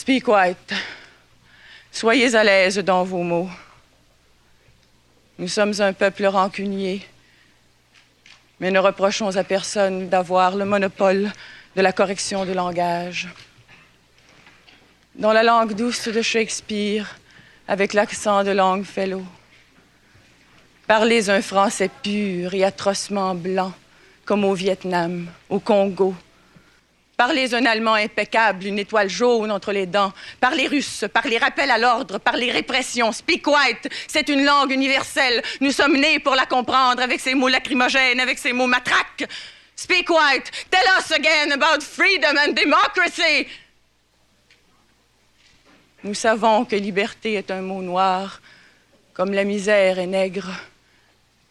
Speak white. Soyez à l'aise dans vos mots. Nous sommes un peuple rancunier, mais ne reprochons à personne d'avoir le monopole de la correction de langage. Dans la langue douce de Shakespeare, avec l'accent de Longfellow, parlez un français pur et atrocement blanc, comme au Vietnam, au Congo, Parlez un allemand impeccable, une étoile jaune entre les dents. Parlez russe, parlez rappel à l'ordre, parlez répression. Speak white, c'est une langue universelle. Nous sommes nés pour la comprendre avec ses mots lacrymogènes, avec ses mots matraques. Speak white, tell us again about freedom and democracy. Nous savons que liberté est un mot noir, comme la misère est nègre,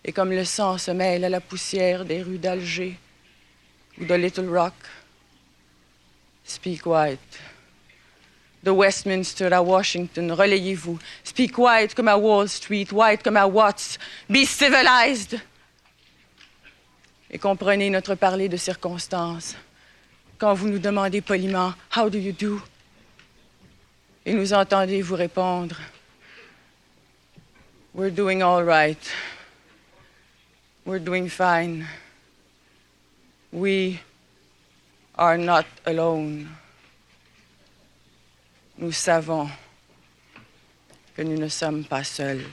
et comme le sang se mêle à la poussière des rues d'Alger ou de Little Rock. Speak white. De Westminster à Washington, relayez-vous. Speak white comme à Wall Street, white comme à Watts. Be civilized. Et comprenez notre parler de circonstances. Quand vous nous demandez poliment How do you do? Et nous entendez vous répondre We're doing all right. We're doing fine. We are not alone. Nous savons que nous ne sommes pas seuls.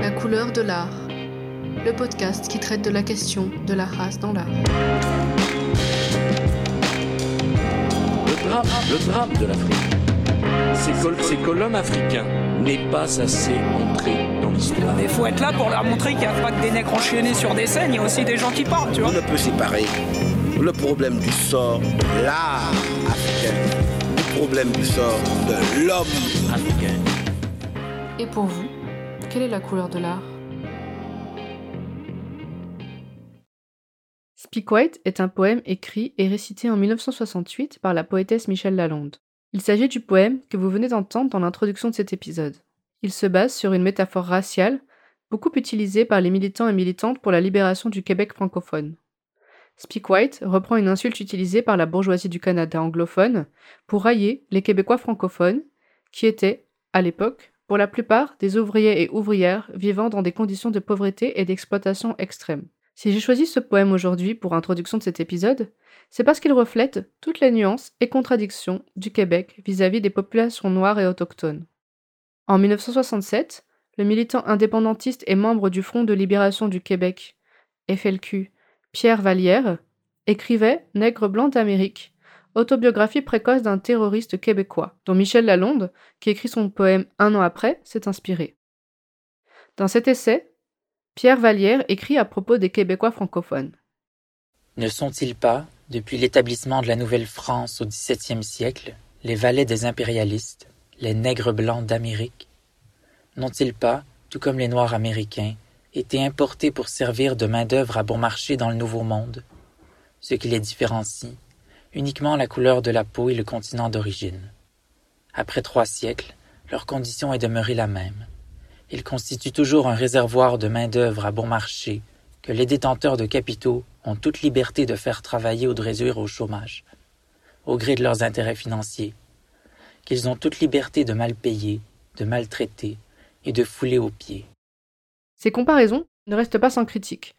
La couleur de l'art. Le podcast qui traite de la question de la race dans l'art. Drame, le drame de l'Afrique, c'est que, l'homme africain n'est pas assez entré dans l'histoire. Il faut être là pour leur montrer qu'il n'y a pas que des nègres enchaînés sur des scènes, il y a aussi des gens qui parlent, tu vois. On ne peut séparer le problème du sort de l'art africain du problème du sort de l'homme africain. Et pour vous, quelle est la couleur de l'art? Speak White est un poème écrit et récité en 1968 par la poétesse Michelle Lalonde. Il s'agit du poème que vous venez d'entendre dans l'introduction de cet épisode. Il se base sur une métaphore raciale, beaucoup utilisée par les militants et militantes pour la libération du Québec francophone. Speak White reprend une insulte utilisée par la bourgeoisie du Canada anglophone pour railler les Québécois francophones, qui étaient, à l'époque, pour la plupart des ouvriers et ouvrières vivant dans des conditions de pauvreté et d'exploitation extrême. Si j'ai choisi ce poème aujourd'hui pour introduction de cet épisode, c'est parce qu'il reflète toutes les nuances et contradictions du Québec vis-à-vis des populations noires et autochtones. En 1967, le militant indépendantiste et membre du Front de libération du Québec, FLQ, Pierre Vallière, écrivait Nègre blanc d'Amérique, autobiographie précoce d'un terroriste québécois, dont Michel Lalonde, qui écrit son poème un an après, s'est inspiré. Dans cet essai, Pierre Vallière écrit à propos des Québécois francophones. Ne sont-ils pas, depuis l'établissement de la Nouvelle-France au XVIIe siècle, les valets des impérialistes, les nègres blancs d'Amérique? N'ont-ils pas, tout comme les Noirs américains, été importés pour servir de main-d'œuvre à bon marché dans le Nouveau Monde? Ce qui les différencie, uniquement la couleur de la peau et le continent d'origine. Après trois siècles, leur condition est demeurée la même il constitue toujours un réservoir de main-d'œuvre à bon marché que les détenteurs de capitaux ont toute liberté de faire travailler ou de réduire au chômage, au gré de leurs intérêts financiers, qu'ils ont toute liberté de mal payer, de maltraiter et de fouler aux pieds. Ces comparaisons ne restent pas sans critique,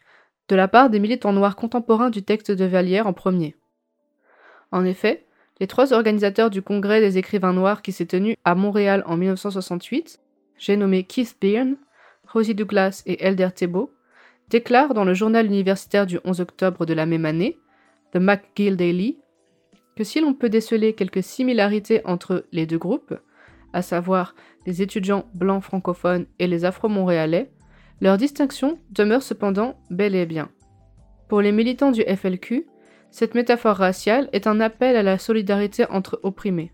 de la part des militants noirs contemporains du texte de Vallière en premier. En effet, les trois organisateurs du Congrès des écrivains noirs qui s'est tenu à Montréal en 1968 j'ai nommé Keith Byrne, Rosie Douglas et Elder Thébault, déclarent dans le journal universitaire du 11 octobre de la même année, The McGill Daily, que si l'on peut déceler quelques similarités entre les deux groupes, à savoir les étudiants blancs francophones et les afro-montréalais, leur distinction demeure cependant bel et bien. Pour les militants du FLQ, cette métaphore raciale est un appel à la solidarité entre opprimés.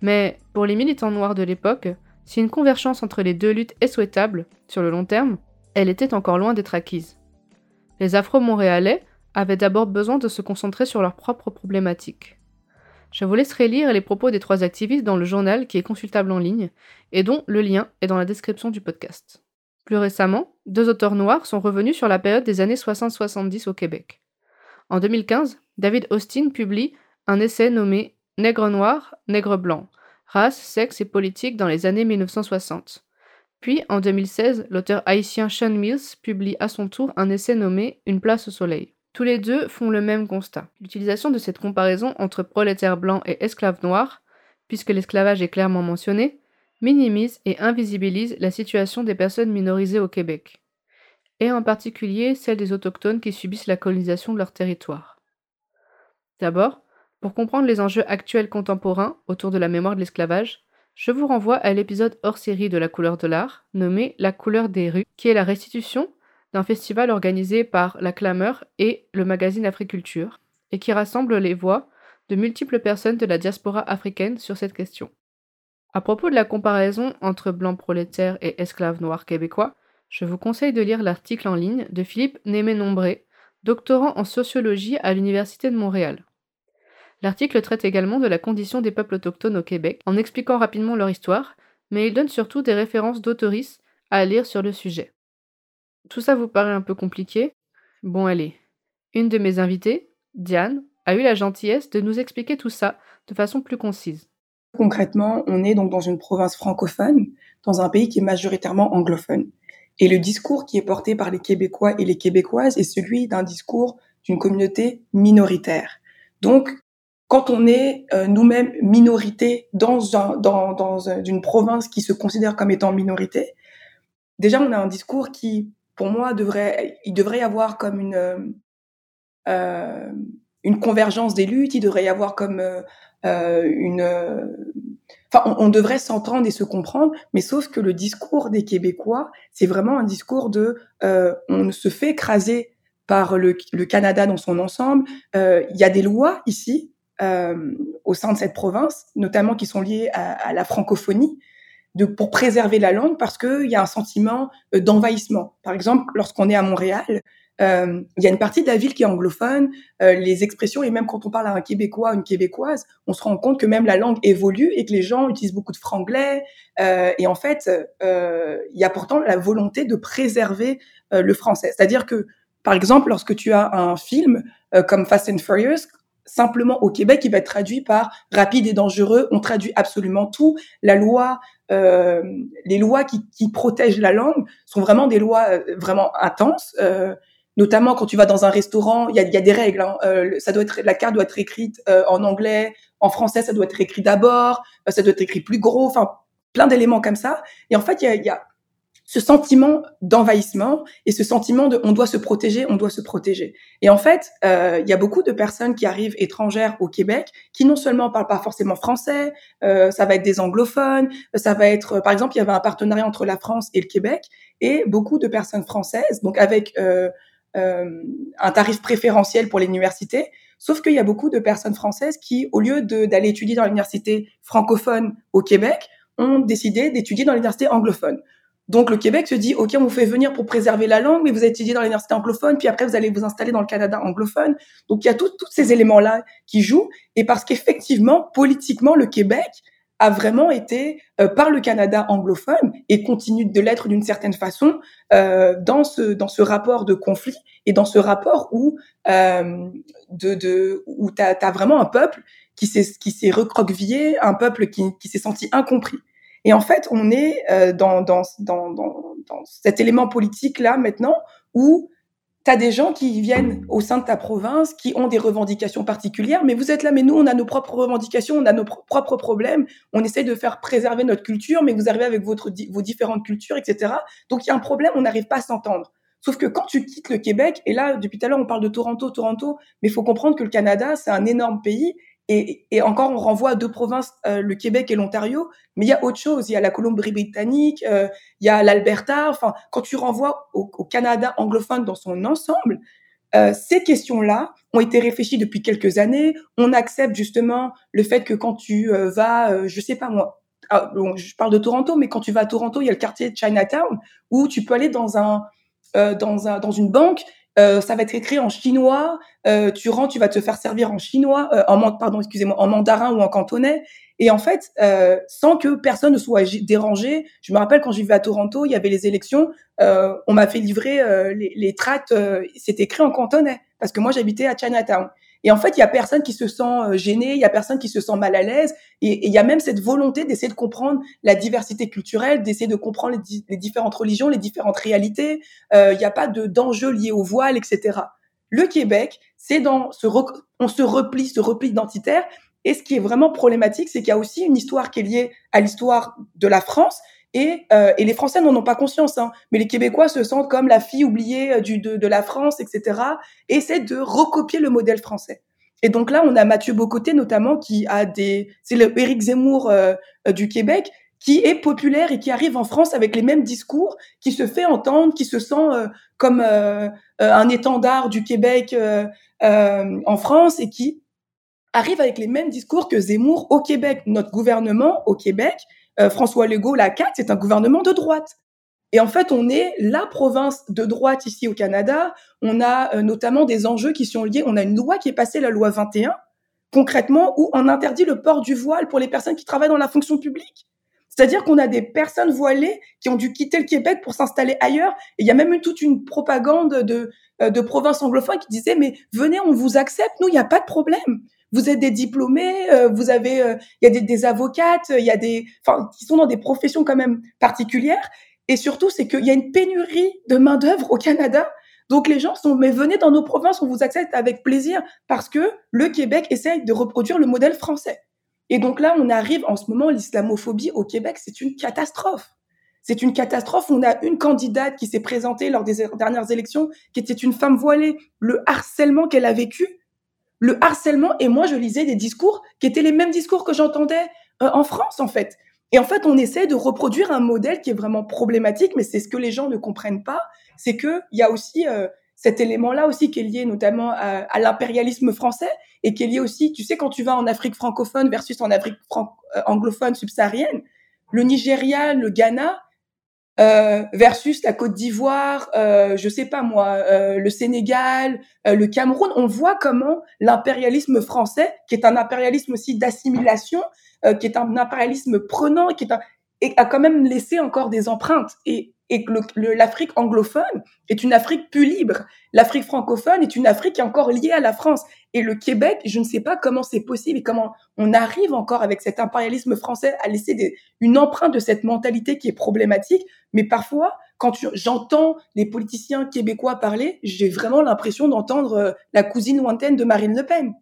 Mais pour les militants noirs de l'époque, si une convergence entre les deux luttes est souhaitable, sur le long terme, elle était encore loin d'être acquise. Les Afro-Montréalais avaient d'abord besoin de se concentrer sur leurs propres problématiques. Je vous laisserai lire les propos des trois activistes dans le journal qui est consultable en ligne et dont le lien est dans la description du podcast. Plus récemment, deux auteurs noirs sont revenus sur la période des années 60-70 au Québec. En 2015, David Austin publie un essai nommé Nègre noir, nègre blanc, race, sexe et politique dans les années 1960. Puis, en 2016, l'auteur haïtien Sean Mills publie à son tour un essai nommé Une place au soleil. Tous les deux font le même constat. L'utilisation de cette comparaison entre prolétaires blancs et esclaves noirs, puisque l'esclavage est clairement mentionné, minimise et invisibilise la situation des personnes minorisées au Québec, et en particulier celle des autochtones qui subissent la colonisation de leur territoire. D'abord, pour comprendre les enjeux actuels contemporains autour de la mémoire de l'esclavage, je vous renvoie à l'épisode hors série de La couleur de l'art, nommé La couleur des rues, qui est la restitution d'un festival organisé par La Clameur et le magazine Africulture, et qui rassemble les voix de multiples personnes de la diaspora africaine sur cette question. À propos de la comparaison entre blancs prolétaires et esclaves noirs québécois, je vous conseille de lire l'article en ligne de Philippe Némé-Nombré, doctorant en sociologie à l'Université de Montréal. L'article traite également de la condition des peuples autochtones au Québec, en expliquant rapidement leur histoire, mais il donne surtout des références d'autoristes à lire sur le sujet. Tout ça vous paraît un peu compliqué? Bon allez. Une de mes invitées, Diane, a eu la gentillesse de nous expliquer tout ça de façon plus concise. Concrètement, on est donc dans une province francophone, dans un pays qui est majoritairement anglophone. Et le discours qui est porté par les Québécois et les Québécoises est celui d'un discours d'une communauté minoritaire. Donc, quand on est euh, nous-mêmes minorité dans, un, dans, dans une province qui se considère comme étant minorité, déjà on a un discours qui, pour moi, devrait, il devrait y avoir comme une euh, euh une convergence des luttes, il devrait y avoir comme euh, euh une, enfin, on, on devrait s'entendre et se comprendre, mais sauf que le discours des Québécois, c'est vraiment un discours de, on se fait écraser par le, le, Canada dans son ensemble. Il y a des lois ici euh, au sein de cette province, notamment qui sont liées à, la francophonie, de, pour préserver la langue parce qu'il y a un sentiment euh, d'envahissement. Par exemple, lorsqu'on est à Montréal, euh, il y a une partie de la ville qui est anglophone, les expressions, et même quand on parle à un Québécois, une Québécoise, on se rend compte que même la langue évolue et que les gens utilisent beaucoup de franglais. Et en fait, il y a pourtant la volonté de préserver le français. C'est-à-dire que, par exemple, lorsque tu as un film comme Fast and Furious, simplement au Québec, il va être traduit par rapide et dangereux. On traduit absolument tout. La loi, euh, les lois qui, qui, protègent la langue sont vraiment des lois euh, vraiment intenses. Euh, notamment quand tu vas dans un restaurant, il y a, y a, des règles. Hein. Euh, ça doit être, la carte doit être écrite euh, en anglais, en français, ça doit être écrit d'abord, ça doit être écrit plus gros. Enfin, plein d'éléments comme ça. Et en fait, il y a, y a ce sentiment d'envahissement et ce sentiment de on doit se protéger, on doit se protéger. Et en fait, euh, il y a beaucoup de personnes qui arrivent étrangères au Québec qui non seulement parlent pas forcément français, euh, ça va être des anglophones, ça va être, par exemple, il y avait un partenariat entre la France et le Québec et beaucoup de personnes françaises, donc avec euh, euh un tarif préférentiel pour l'université. Sauf qu'il y a beaucoup de personnes françaises qui, au lieu d'aller étudier dans l'université francophone au Québec, ont décidé d'étudier dans l'université anglophone. Donc le Québec se dit, OK, on vous fait venir pour préserver la langue, mais vous étudiez dans l'université anglophone, puis après vous allez vous installer dans le Canada anglophone. Donc il y a tous ces éléments-là qui jouent, et parce qu'effectivement, politiquement, le Québec a vraiment été euh, par le Canada anglophone et continue de l'être d'une certaine façon euh, dans ce dans ce rapport de conflit et dans ce rapport où euh, de, de où t'as as vraiment un peuple qui s'est qui s'est recroquevillé, un peuple qui, qui s'est senti incompris. Et en fait, on est euh, dans, cet élément politique-là maintenant où tu as des gens qui viennent au sein de ta province, qui ont des revendications particulières, mais vous êtes là, mais nous, on a nos propres revendications, on a nos propres problèmes, on essaie de faire préserver notre culture, mais vous arrivez avec vos différentes cultures, etc. Donc il y a un problème, on n'arrive pas à s'entendre. Sauf que quand tu quittes le Québec, et là, depuis tout à l'heure, on parle de Toronto, Toronto, mais il faut comprendre que le Canada, c'est un énorme pays et, et, encore, on renvoie à deux provinces, euh, le Québec et l'Ontario, mais il y a autre chose. Il y a la Colombie-Britannique, euh, il y a l'Alberta. Enfin, quand tu renvoies au, au, Canada anglophone dans son ensemble, euh, ces questions-là ont été réfléchies depuis quelques années. On accepte justement le fait que quand tu euh, vas, je sais pas moi, ah, je parle de Toronto, mais quand tu vas à Toronto, il y a le quartier de Chinatown où tu peux aller dans un, dans un, dans une banque euh, ça va être écrit en chinois, euh, tu rentres, tu vas te faire servir en chinois, euh, en pardon, excusez-moi, en mandarin ou en cantonais. Et en fait, euh, sans que personne ne soit dérangé, je me rappelle quand je vivais à Toronto, il y avait les élections, euh, on m'a fait livrer euh, les, les, tracts, c'était écrit en cantonais, parce que moi j'habitais à Chinatown. Et en fait, il y a personne qui se sent gêné, il y a personne qui se sent mal à l'aise, et, il y a même cette volonté d'essayer de comprendre la diversité culturelle, d'essayer de comprendre les, différentes religions, les différentes réalités. il n'y a pas de d'enjeux liés au voile, etc. Le Québec, c'est dans ce on se replie, ce repli identitaire, et ce qui est vraiment problématique, c'est qu'il y a aussi une histoire qui est liée à l'histoire de la France. Et, euh, et les Français n'en ont pas conscience, hein, mais les Québécois se sentent comme la fille oubliée euh, du, de, de la France, etc. Et essaient de recopier le modèle français. Et donc là, on a Mathieu Bocoté notamment qui a des, c'est Éric Zemmour euh, euh, du Québec qui est populaire et qui arrive en France avec les mêmes discours, qui se fait entendre, qui se sent euh, comme un étendard du Québec en France et qui arrive avec les mêmes discours que Zemmour au Québec. Notre gouvernement au Québec, euh, François Legault, la CAQ, c'est un gouvernement de droite. Et en fait, on est la province de droite ici au Canada. On a euh, notamment des enjeux qui sont liés. On a une loi qui est passée, la loi 21, concrètement, où on interdit le port du voile pour les personnes qui travaillent dans la fonction publique. C'est-à-dire qu'on a des personnes voilées qui ont dû quitter le Québec pour s'installer ailleurs. Et il y a même eu toute une propagande de, euh, de provinces anglophones qui disait mais venez, on vous accepte, nous, il n'y a pas de problème vous êtes des diplômés, euh, vous avez, euh, il y a des, des avocates, il y a des, enfin, qui sont dans des professions quand même particulières. Et surtout, c'est qu'il y a une pénurie de main d'œuvre au Canada. Donc les gens sont, mais venez dans nos provinces, on vous accepte avec plaisir parce que le Québec essaye de reproduire le modèle français. Et donc là, on arrive en ce moment, l'islamophobie au Québec, c'est une catastrophe. C'est une catastrophe. On a une candidate qui s'est présentée lors des dernières élections, qui était une femme voilée. Le harcèlement qu'elle a vécu, le harcèlement et moi je lisais des discours qui étaient les mêmes discours que j'entendais euh, en France en fait. Et en fait, on essaie de reproduire un modèle qui est vraiment problématique, mais c'est ce que les gens ne comprennent pas, c'est que il y a aussi euh, cet élément-là aussi qui est lié notamment à, l'impérialisme français et qui est lié aussi, tu sais, quand tu vas en Afrique francophone versus en Afrique euh, anglophone subsaharienne, le Nigeria, le Ghana, euh, versus la Côte d'Ivoire, euh, je sais pas moi, euh, le Sénégal, euh, le Cameroun, on voit comment l'impérialisme français, qui est un impérialisme aussi d'assimilation, qui est un impérialisme prenant, qui est un, et a quand même laissé encore des empreintes. Et et que l'Afrique anglophone est une Afrique plus libre. L'Afrique francophone est une Afrique qui est encore liée à la France. Et le Québec, je ne sais pas comment c'est possible et comment on arrive encore avec cet impérialisme français à laisser une empreinte de cette mentalité qui est problématique. Mais parfois, quand j'entends les politiciens québécois parler, j'ai vraiment l'impression d'entendre euh, la cousine lointaine de Marine Le Pen.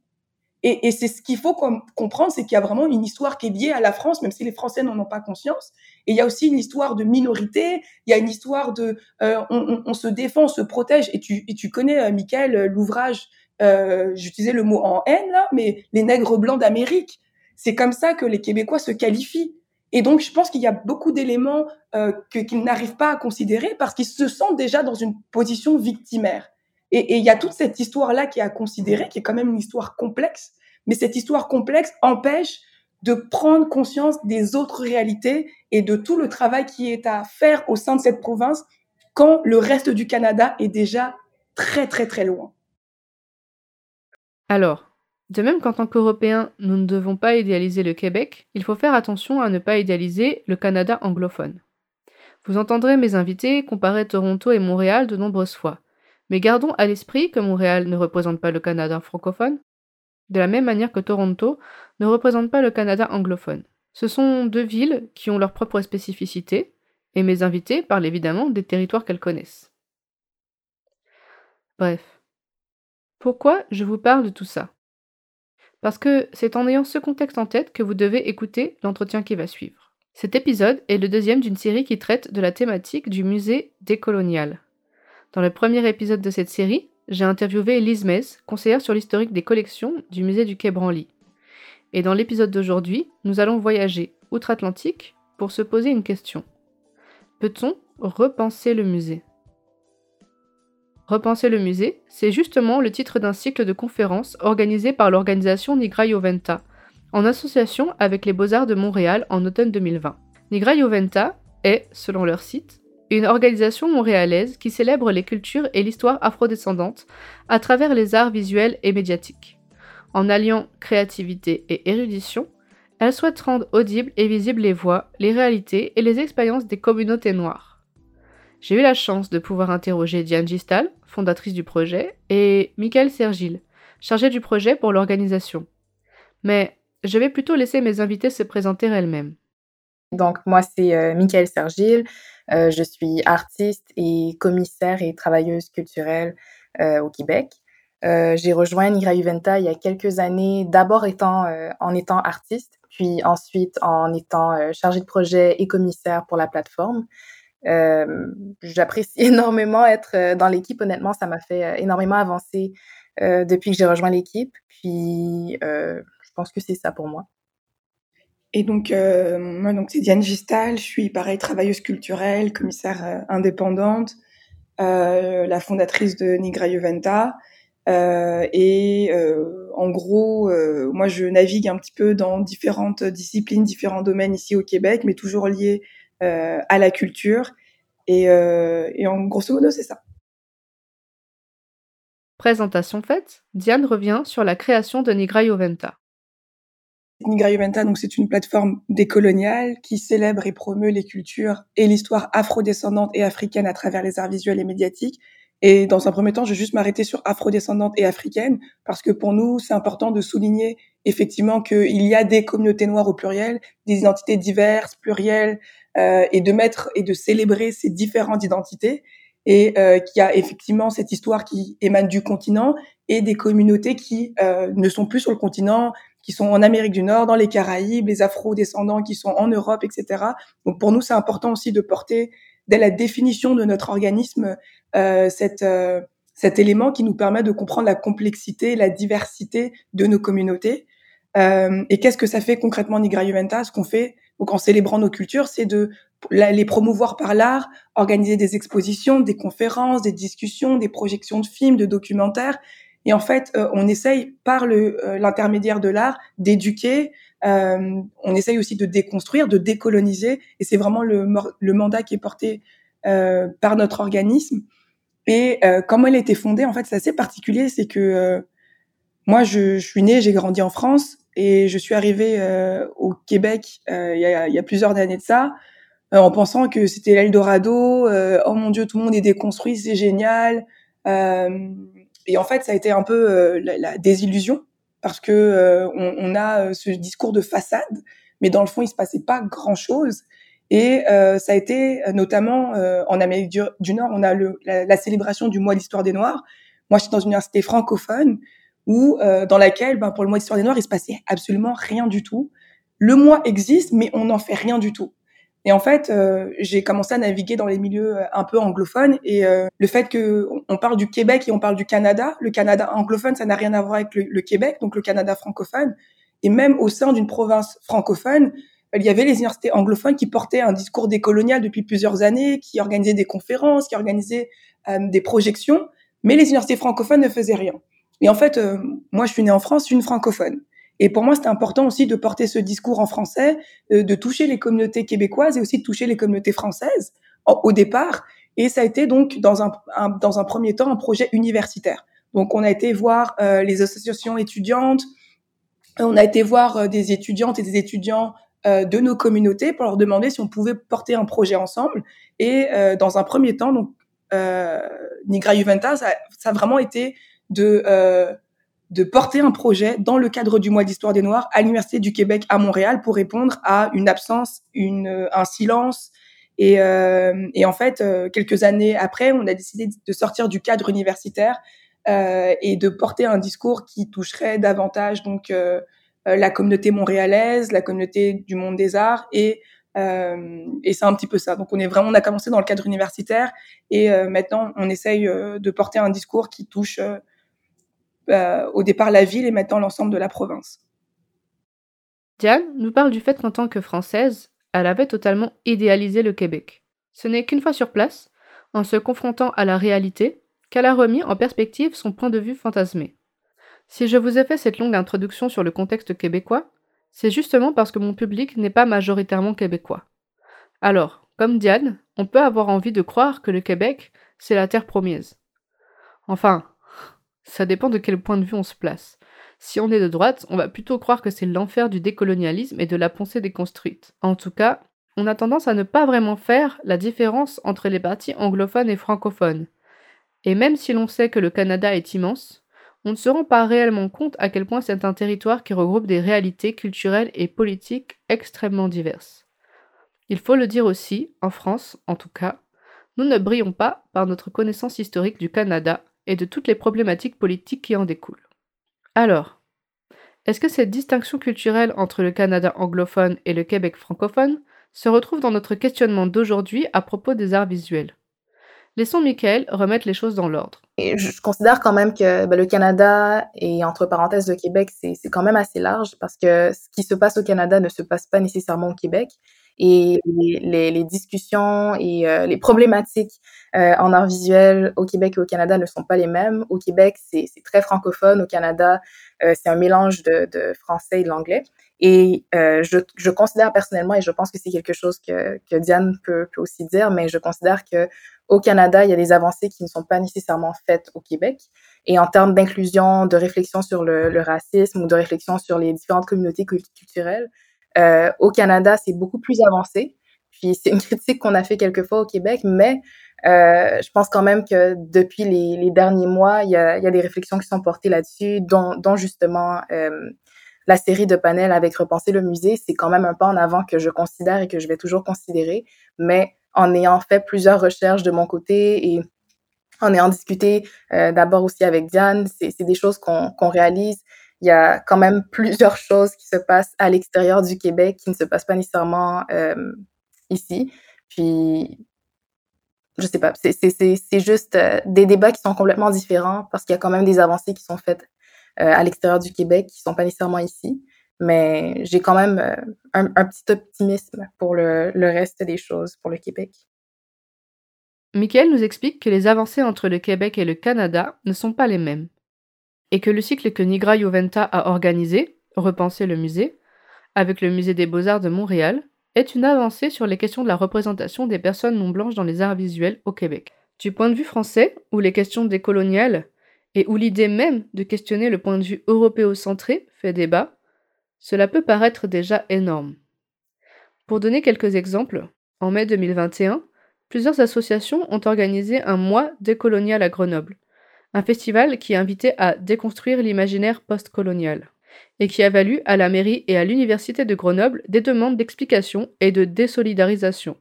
Et c'est ce qu'il faut comprendre, c'est qu'il y a vraiment une histoire qui est liée à la France, même si les Français n'en ont pas conscience. Et il y a aussi une histoire de minorité, il y a une histoire de euh, on, on, on, se défend, on se protège. Et tu, et tu connais, euh, Michael, euh, l'ouvrage, euh, j'utilisais le mot en haine là, mais les nègres blancs d'Amérique. C'est comme ça que les Québécois se qualifient. Et donc, je pense qu'il y a beaucoup d'éléments euh, qu'ils n'arrivent pas à considérer parce qu'ils se sentent déjà dans une position victimaire. Et il y a toute cette histoire-là qui est à considérer, qui est quand même une histoire complexe, mais cette histoire complexe empêche de prendre conscience des autres réalités et de tout le travail qui est à faire au sein de cette province quand le reste du Canada est déjà très très très loin. Alors, de même qu'en tant qu'Européens, nous ne devons pas idéaliser le Québec, il faut faire attention à ne pas idéaliser le Canada anglophone. Vous entendrez mes invités comparer Toronto et Montréal de nombreuses fois. Mais gardons à l'esprit que Montréal ne représente pas le Canada francophone, de la même manière que Toronto ne représente pas le Canada anglophone. Ce sont deux villes qui ont leurs propres spécificités, et mes invités parlent évidemment des territoires qu'elles connaissent. Bref. Pourquoi je vous parle de tout ça? Parce que c'est en ayant ce contexte en tête que vous devez écouter l'entretien qui va suivre. Cet épisode est le deuxième d'une série qui traite de la thématique du musée décolonial. Dans le premier épisode de cette série, j'ai interviewé Lise Metz, conseillère sur l'historique des collections du musée du Quai Branly. Et dans l'épisode d'aujourd'hui, nous allons voyager outre-Atlantique pour se poser une question. Peut-on repenser le musée? Repenser le musée, c'est justement le titre d'un cycle de conférences organisé par l'organisation Nigra Joventa, en association avec les Beaux-Arts de Montréal en automne 2020. Nigra Joventa est, selon leur site, une organisation montréalaise qui célèbre les cultures et l'histoire afrodescendantes à travers les arts visuels et médiatiques. En alliant créativité et érudition, elle souhaite rendre audibles et visibles les voix, les réalités et les expériences des communautés noires. J'ai eu la chance de pouvoir interroger Diane Gistal, fondatrice du projet, et Michael Sergil, chargé du projet pour l'organisation. Mais je vais plutôt laisser mes invités se présenter elles-mêmes. Donc, moi, c'est euh, Michael Sergil. Euh, je suis artiste et commissaire et travailleuse culturelle euh, au Québec. Euh, j'ai rejoint Nigra Juventa il y a quelques années, d'abord étant euh, en étant artiste, puis ensuite en étant euh, chargée de projet et commissaire pour la plateforme. J'apprécie énormément être dans l'équipe. Honnêtement, ça m'a fait énormément avancer depuis que j'ai rejoint l'équipe. Puis, je pense que c'est ça pour moi. Et donc, euh, moi, donc c'est Diane Gistal. Je suis pareil travailleuse culturelle, commissaire euh, indépendante, euh, la fondatrice de Nigra Juventa. Et en gros, moi, je navigue un petit peu dans différentes disciplines, différents domaines ici au Québec, mais toujours liés à la culture. Et, et en grosso modo, c'est ça. Présentation faite, Diane revient sur la création de Nigra Juventa. Nigra Juventa, donc c'est une plateforme décoloniale qui célèbre et promeut les cultures et l'histoire afrodescendante et africaine à travers les arts visuels et médiatiques. Et dans un premier temps, je vais juste m'arrêter sur afrodescendante et africaine parce que pour nous, c'est important de souligner effectivement qu'il y a des communautés noires au pluriel, des identités diverses, plurielles, euh, et de mettre et de célébrer ces différentes identités et euh, qu'il y a effectivement cette histoire qui émane du continent et des communautés qui euh, ne sont plus sur le continent, qui sont en Amérique du Nord, dans les Caraïbes, les Afro-descendants qui sont en Europe, etc. Donc pour nous, c'est important aussi de porter dès la définition de notre organisme euh, cette, euh, cet élément qui nous permet de comprendre la complexité, la diversité de nos communautés. Euh, et qu'est-ce que ça fait concrètement Nigra Juventa Ce qu'on fait donc en célébrant nos cultures, c'est de les promouvoir par l'art, organiser des expositions, des conférences, des discussions, des projections de films, de documentaires, et en fait, euh, on essaye par euh, l'intermédiaire de l'art d'éduquer. Euh, on essaye aussi de déconstruire, de décoloniser. Et c'est vraiment le, le mandat qui est porté par notre organisme. Et comment elle a été fondée, en fait, c'est assez particulier. C'est que moi, je, je, suis née, j'ai grandi en France et je suis arrivée au Québec il y, a, y a, plusieurs années de ça, en pensant que c'était l'Eldorado. oh mon Dieu, tout le monde est déconstruit, c'est génial. Et en fait, ça a été un peu euh, la, la, désillusion parce que euh, on, on, a euh, ce discours de façade, mais dans le fond, il se passait pas grand-chose. Et ça a été notamment en Amérique du, Nord, on a le, la, la, célébration du mois d'histoire des Noirs. Moi, j'étais dans une université francophone où dans laquelle, ben, pour le mois d'histoire des Noirs, il se passait absolument rien du tout. Le mois existe, mais on n'en fait rien du tout. Et en fait, euh, j'ai commencé à naviguer dans les milieux euh, un peu anglophones et euh, le fait que on parle du Québec et on parle du Canada, le Canada anglophone, ça n'a rien à voir avec le, Québec, donc le Canada francophone. Et même au sein d'une province francophone, il y avait les universités anglophones qui portaient un discours décolonial depuis plusieurs années, qui organisaient des conférences, qui organisaient des projections, mais les universités francophones ne faisaient rien. Et en fait, moi, je suis née en France, une francophone. Et pour moi, c'était important aussi de porter ce discours en français, euh, de toucher les communautés québécoises et aussi de toucher les communautés françaises au départ. Et ça a été donc dans un, dans un premier temps un projet universitaire. Donc on a été voir euh, les associations étudiantes, on a été voir euh, des étudiantes et des étudiants euh, de nos communautés pour leur demander si on pouvait porter un projet ensemble. Et euh, dans un premier temps, donc Nigra Juventa, ça, ça, a vraiment été de de porter un projet dans le cadre du mois d'histoire des Noirs à l'Université du Québec à Montréal pour répondre à une absence, une, un silence. Et, euh, et en fait, euh, quelques années après, on a décidé de sortir du cadre universitaire euh, et de porter un discours qui toucherait davantage donc euh, euh, la communauté montréalaise, la communauté du monde des arts et et c'est un petit peu ça. Donc on est vraiment, on a commencé dans le cadre universitaire et maintenant on essaye de porter un discours qui touche euh, au départ la ville et maintenant l'ensemble de la province. Diane nous parle du fait qu'en tant que Française, elle avait totalement idéalisé le Québec. Ce n'est qu'une fois sur place, en se confrontant à la réalité, qu'elle a remis en perspective son point de vue fantasmé. Si je vous ai fait cette longue introduction sur le contexte québécois, c'est justement parce que mon public n'est pas majoritairement québécois. Alors, comme Diane, on peut avoir envie de croire que le Québec, c'est la terre promise. Enfin, ça dépend de quel point de vue on se place. Si on est de droite, on va plutôt croire que c'est l'enfer du décolonialisme et de la pensée déconstruite. En tout cas, on a tendance à ne pas vraiment faire la différence entre les parties anglophones et francophones. Et même si l'on sait que le Canada est immense, on ne se rend pas réellement compte à quel point c'est un territoire qui regroupe des réalités culturelles et politiques extrêmement diverses. Il faut le dire aussi, en France en tout cas, nous ne brillons pas par notre connaissance historique du Canada et de toutes les problématiques politiques qui en découlent. Alors, est-ce que cette distinction culturelle entre le Canada anglophone et le Québec francophone se retrouve dans notre questionnement d'aujourd'hui à propos des arts visuels? Laissons Michael remettre les choses dans l'ordre. Je considère quand même que ben, le Canada et entre parenthèses le Québec, c'est quand même assez large parce que ce qui se passe au Canada ne se passe pas nécessairement au Québec et les, les discussions et euh, les problématiques euh, en art visuel au Québec et au Canada ne sont pas les mêmes. Au Québec, c'est très francophone. Au Canada, euh, c'est un mélange de, de, français et de l'anglais. Et je, je, considère personnellement, et je pense que c'est quelque chose que, que Diane peut, peut, aussi dire, mais je considère que au Canada, il y a des avancées qui ne sont pas nécessairement faites au Québec. Et en termes d'inclusion, de réflexion sur le, le, racisme ou de réflexion sur les différentes communautés culturelles, euh, au Canada, c'est beaucoup plus avancé. Puis c'est une critique qu'on a fait quelquefois au Québec, mais euh, je pense quand même que depuis les, les derniers mois, il y a, y a, des réflexions qui sont portées là-dessus, dont, dont, justement euh, la série de panels avec Repenser le musée. C'est quand même un pas en avant que je considère et que je vais toujours considérer, mais en ayant fait plusieurs recherches de mon côté et en ayant discuté euh, d'abord aussi avec Diane, c'est des choses qu'on qu'on réalise il y a quand même plusieurs choses qui se passent à l'extérieur du Québec qui ne se passent pas nécessairement euh, ici. Puis, je sais pas, c'est juste euh, des débats qui sont complètement différents parce qu'il y a quand même des avancées qui sont faites euh, à l'extérieur du Québec qui sont pas nécessairement ici. Mais j'ai quand même un, un, petit optimisme pour le, le reste des choses pour le Québec. Michael nous explique que les avancées entre le Québec et le Canada ne sont pas les mêmes et que le cycle que Nigra Juventa a organisé, Repenser le musée, avec le Musée des beaux-arts de Montréal, est une avancée sur les questions de la représentation des personnes non blanches dans les arts visuels au Québec. Du point de vue français, où les questions décoloniales et où l'idée même de questionner le point de vue européocentré fait débat, cela peut paraître déjà énorme. Pour donner quelques exemples, en mai 2021, plusieurs associations ont organisé un mois décolonial à Grenoble, un festival qui invitait à déconstruire l'imaginaire postcolonial, et qui a valu à la mairie et à l'université de Grenoble des demandes d'explication et de désolidarisation.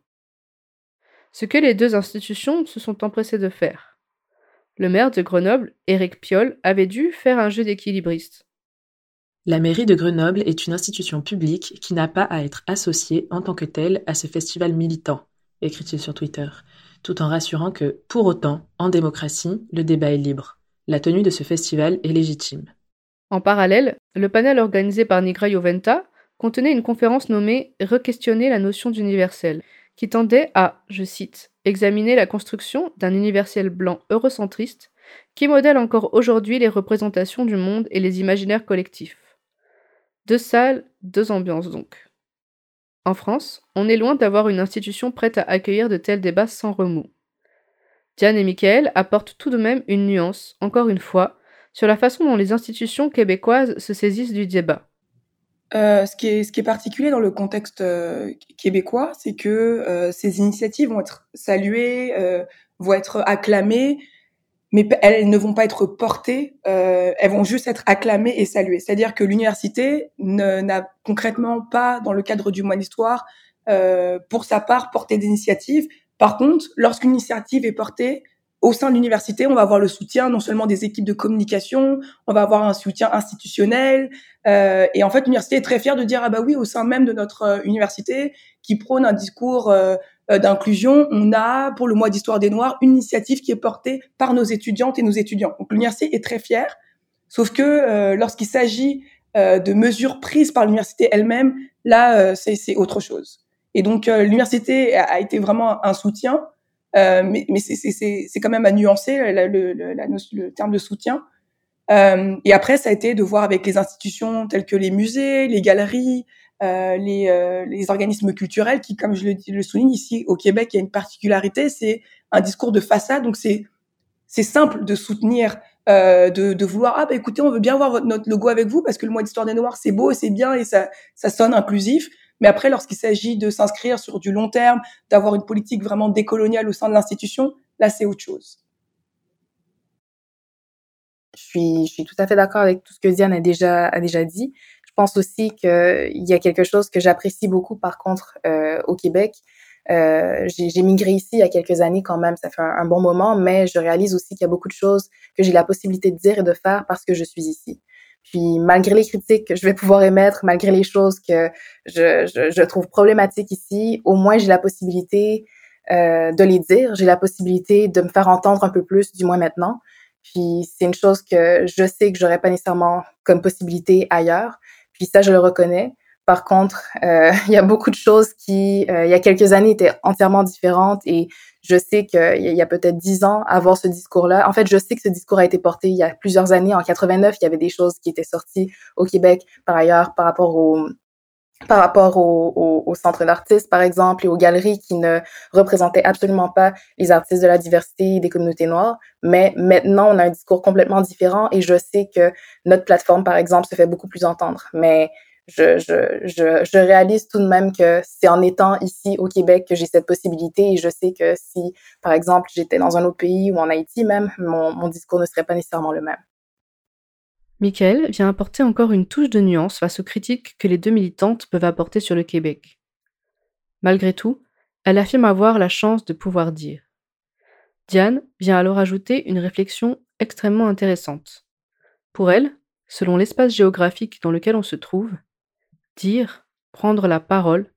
Ce que les deux institutions se sont empressées de faire. Le maire de Grenoble, Éric Piolle, avait dû faire un jeu d'équilibriste. La mairie de Grenoble est une institution publique qui n'a pas à être associée en tant que telle à ce festival militant, écrit-il sur Twitter tout en rassurant que, pour autant, en démocratie, le débat est libre. La tenue de ce festival est légitime. En parallèle, le panel organisé par Nigra Joventa contenait une conférence nommée Re-questionner la notion d'universel, qui tendait à, je cite, examiner la construction d'un universel blanc eurocentriste qui modèle encore aujourd'hui les représentations du monde et les imaginaires collectifs. Deux salles, deux ambiances donc. En France, on est loin d'avoir une institution prête à accueillir de tels débats sans remous. Diane et Michael apportent tout de même une nuance, encore une fois, sur la façon dont les institutions québécoises se saisissent du débat. Euh, ce, qui est, particulier dans le contexte euh, québécois, c'est que euh, ces initiatives vont être saluées, vont être acclamées, mais elles ne vont pas être portées, euh, elles vont juste être acclamées et saluées. C'est-à-dire que l'université n'a concrètement pas, dans le cadre du mois d'histoire, euh, pour sa part, porté d'initiatives. Par contre, lorsqu'une initiative est portée, au sein de l'université, on va avoir le soutien non seulement des équipes de communication, on va avoir un soutien institutionnel. Euh, et en fait, l'université est très fière de dire ah bah oui, au sein même de notre euh, université, qui prône un discours euh, d'inclusion, on a pour le mois d'histoire des Noirs une initiative qui est portée par nos étudiantes et nos étudiants. Donc l'université est très fière, sauf que euh, lorsqu'il s'agit euh, de mesures prises par l'université elle-même, là c'est autre chose. Et donc l'université a, été vraiment un soutien, mais, mais c'est quand même à nuancer le, le terme de soutien. et après, ça a été de voir avec les institutions telles que les musées, les galeries, les, les organismes culturels qui, comme je le, souligne ici au Québec, il y a une particularité, c'est un discours de façade. Donc c'est c'est simple de soutenir, de, de, vouloir ah bah écoutez on veut bien voir notre logo avec vous parce que le mois d'histoire des Noirs c'est beau, c'est bien et ça ça sonne inclusif. Mais après, lorsqu'il s'agit de s'inscrire sur du long terme, d'avoir une politique vraiment décoloniale au sein de l'institution, là, c'est autre chose. Je suis, je suis tout à fait d'accord avec tout ce que Diane a déjà, a déjà dit. Je pense aussi qu'il y a quelque chose que j'apprécie beaucoup, par contre, euh, au Québec. Euh, j'ai migré ici il y a quelques années quand même, ça fait un, un bon moment, mais je réalise aussi qu'il y a beaucoup de choses que j'ai la possibilité de dire et de faire parce que je suis ici. Puis malgré les critiques que je vais pouvoir émettre, malgré les choses que je, je, je trouve problématiques ici, au moins j'ai la possibilité euh, de les dire, j'ai la possibilité de me faire entendre un peu plus, du moins maintenant. Puis c'est une chose que je sais que j'aurais pas nécessairement comme possibilité ailleurs. Puis ça, je le reconnais. Par contre, euh, il y a beaucoup de choses qui, euh, il y a quelques années, étaient entièrement différentes et je sais qu'il y a peut-être dix ans, avoir ce discours-là, en fait, je sais que ce discours a été porté il y a plusieurs années. En 89, il y avait des choses qui étaient sorties au Québec, par ailleurs, par rapport au par rapport au, au, au centre d'artistes, par exemple, et aux galeries qui ne représentaient absolument pas les artistes de la diversité des communautés noires. Mais maintenant, on a un discours complètement différent et je sais que notre plateforme, par exemple, se fait beaucoup plus entendre. Mais je, je, je, je, réalise tout de même que c'est en étant ici au Québec que j'ai cette possibilité et je sais que si, par exemple, j'étais dans un autre pays ou en Haïti même, mon, mon discours ne serait pas nécessairement le même. Michael vient apporter encore une touche de nuance face aux critiques que les deux militantes peuvent apporter sur le Québec. Malgré tout, elle affirme avoir la chance de pouvoir dire. Diane vient alors ajouter une réflexion extrêmement intéressante. Pour elle, selon l'espace géographique dans lequel on se trouve, dire, prendre la parole,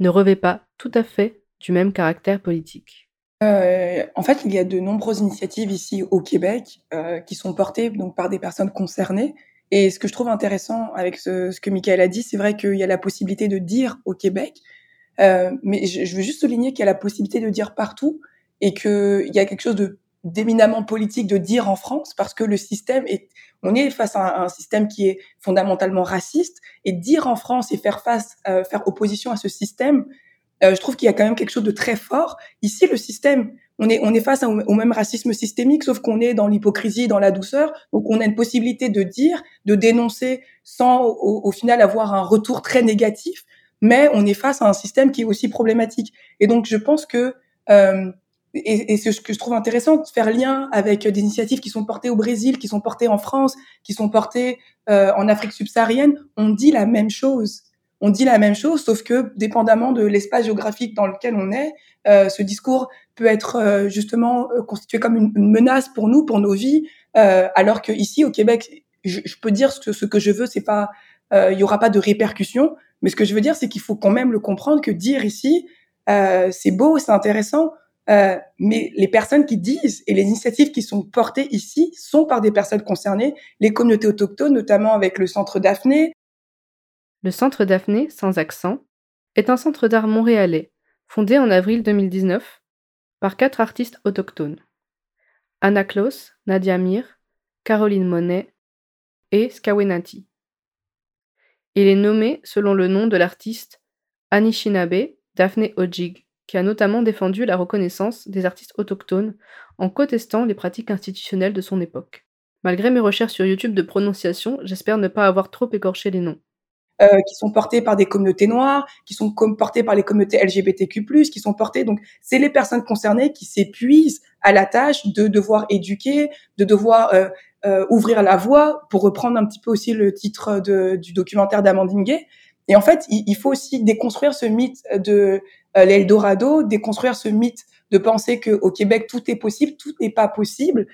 ne revêt pas tout à fait du même caractère politique. Euh, en fait, il y a de nombreuses initiatives ici au Québec euh, qui sont portées donc par des personnes concernées. Et ce que je trouve intéressant avec ce, ce que Michael a dit, c'est vrai qu'il y a la possibilité de dire au Québec, euh, mais je, je, veux juste souligner qu'il y a la possibilité de dire partout et qu'il y a quelque chose de d'éminemment politique de dire en France parce que le système est, on est face à un, système qui est fondamentalement raciste et dire en France et faire face, euh, faire opposition à ce système, je trouve qu'il y a quand même quelque chose de très fort. Ici, le système, on est, on est face au même racisme systémique, sauf qu'on est dans l'hypocrisie, dans la douceur. Donc, on a une possibilité de dire, de dénoncer, sans au, au final avoir un retour très négatif. Mais on est face à un système qui est aussi problématique. Et donc, je pense que euh, et, et c'est ce que je trouve intéressant, de faire lien avec des initiatives qui sont portées au Brésil, qui sont portées en France, qui sont portées euh, en Afrique subsaharienne. On dit la même chose. On dit la même chose, sauf que dépendamment de l'espace géographique dans lequel on est, euh, ce discours peut être euh, justement euh, constitué comme une, menace pour nous, pour nos vies, euh, alors que ici au Québec, je, je, peux dire ce que, ce que je veux, c'est pas, il y aura pas de répercussions, mais ce que je veux dire, c'est qu'il faut quand même le comprendre que dire ici, c'est beau, c'est intéressant, euh, mais les personnes qui disent et les initiatives qui sont portées ici sont par des personnes concernées, les communautés autochtones, notamment avec le Centre Daphné. Le Centre Daphné, sans accent, est un centre d'art montréalais, fondé en avril 2019 par quatre artistes autochtones. Anna Klaus, Nadia Mir, Caroline Monet et Skawenati. Il est nommé selon le nom de l'artiste Anishinaabe Daphné Ojig qui a notamment défendu la reconnaissance des artistes autochtones en contestant les pratiques institutionnelles de son époque. Malgré mes recherches sur YouTube de prononciation, j'espère ne pas avoir trop écorché les noms. Euh, qui sont portés par des communautés noires, qui sont portés par les communautés LGBTQ+, qui sont portés donc c'est les personnes concernées qui s'épuisent à la tâche de devoir éduquer, de devoir euh, euh, ouvrir la voie, pour reprendre un petit peu aussi le titre de, du documentaire d'Amandine Gay. Et en fait, il, faut aussi déconstruire ce mythe de l'Eldorado, déconstruire ce mythe de penser que au Québec tout est possible, tout n'est pas possible.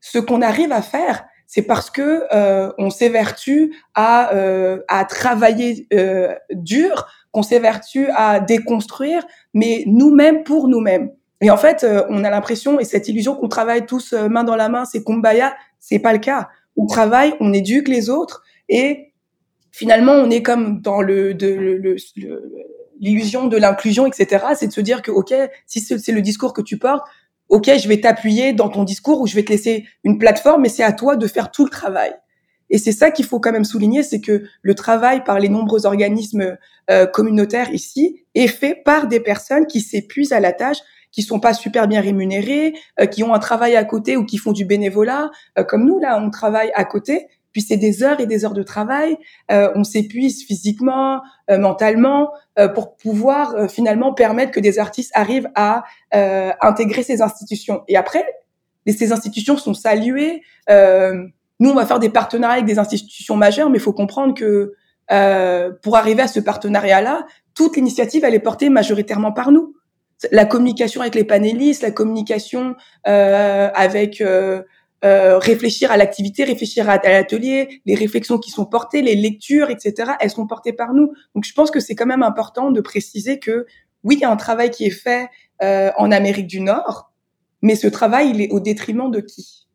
Ce qu'on arrive à faire, c'est parce que euh, on s'évertue à euh, à travailler euh, dur, qu'on s'évertue à déconstruire, mais nous-mêmes pour nous-mêmes. Et en fait, euh, on a l'impression et cette illusion qu'on travaille tous euh, main dans la main, c'est kumbaya, c'est pas le cas. On travaille, on éduque les autres et finalement on est comme dans le, le, le l'illusion de l'inclusion, etc. C'est de se dire que, OK, si c'est le discours que tu portes, OK, je vais t'appuyer dans ton discours ou je vais te laisser une plateforme, mais c'est à toi de faire tout le travail. Et c'est ça qu'il faut quand même souligner, c'est que le travail par les nombreux organismes euh, communautaires ici est fait par des personnes qui s'épuisent à la tâche, qui sont pas super bien rémunérées, euh, qui ont un travail à côté ou qui font du bénévolat, euh, comme nous là, on travaille à côté. Puis c'est des heures et des heures de travail. on s'épuise physiquement, mentalement, pour pouvoir finalement permettre que des artistes arrivent à intégrer ces institutions. Et après, ces institutions sont saluées. Nous, on va faire des partenariats avec des institutions majeures, mais il faut comprendre que euh, pour arriver à ce partenariat-là, toute l'initiative, elle est portée majoritairement par nous. La communication avec les panélistes, la communication euh, avec euh, euh réfléchir à l'activité, réfléchir à, l'atelier, les réflexions qui sont portées, les lectures, etc., elles sont portées par nous. Donc, je pense que c'est quand même important de préciser que oui, il y a un travail qui est fait euh, en Amérique du Nord, mais ce travail, il est au détriment de qui?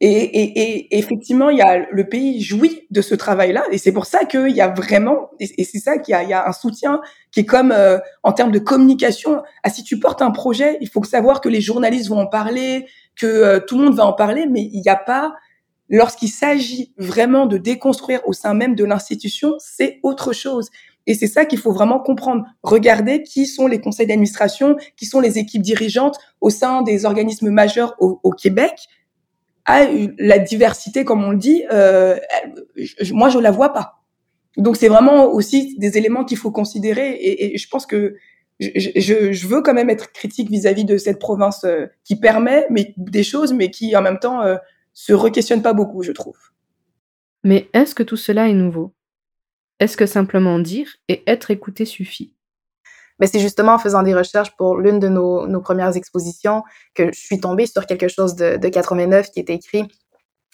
Et, et, et, effectivement, il y a le pays jouit de ce travail-là, et c'est pour ça qu'il y a vraiment, et, c'est ça qu'il y a, il y a un soutien qui est comme euh, en termes de communication. Ah, si tu portes un projet, il faut savoir que les journalistes vont en parler, que euh, tout le monde va en parler, mais il n'y a pas, lorsqu'il s'agit vraiment de déconstruire au sein même de l'institution, c'est autre chose. Et c'est ça qu'il faut vraiment comprendre. Regardez qui sont les conseils d'administration, qui sont les équipes dirigeantes au sein des organismes majeurs au, Québec à la diversité, comme on le dit, euh, moi je la vois pas. Donc c'est vraiment aussi des éléments qu'il faut considérer et, je pense que je, je, je, veux quand même être critique vis-à-vis de cette province euh, qui permet mais, des choses, mais qui en même temps euh, se re-questionne pas beaucoup, je trouve. Mais est-ce que tout cela est nouveau? Est-ce que simplement dire et être écouté suffit? Mais c'est justement en faisant des recherches pour l'une de nos, nos, premières expositions que je suis tombée sur quelque chose de, de 89 qui était écrit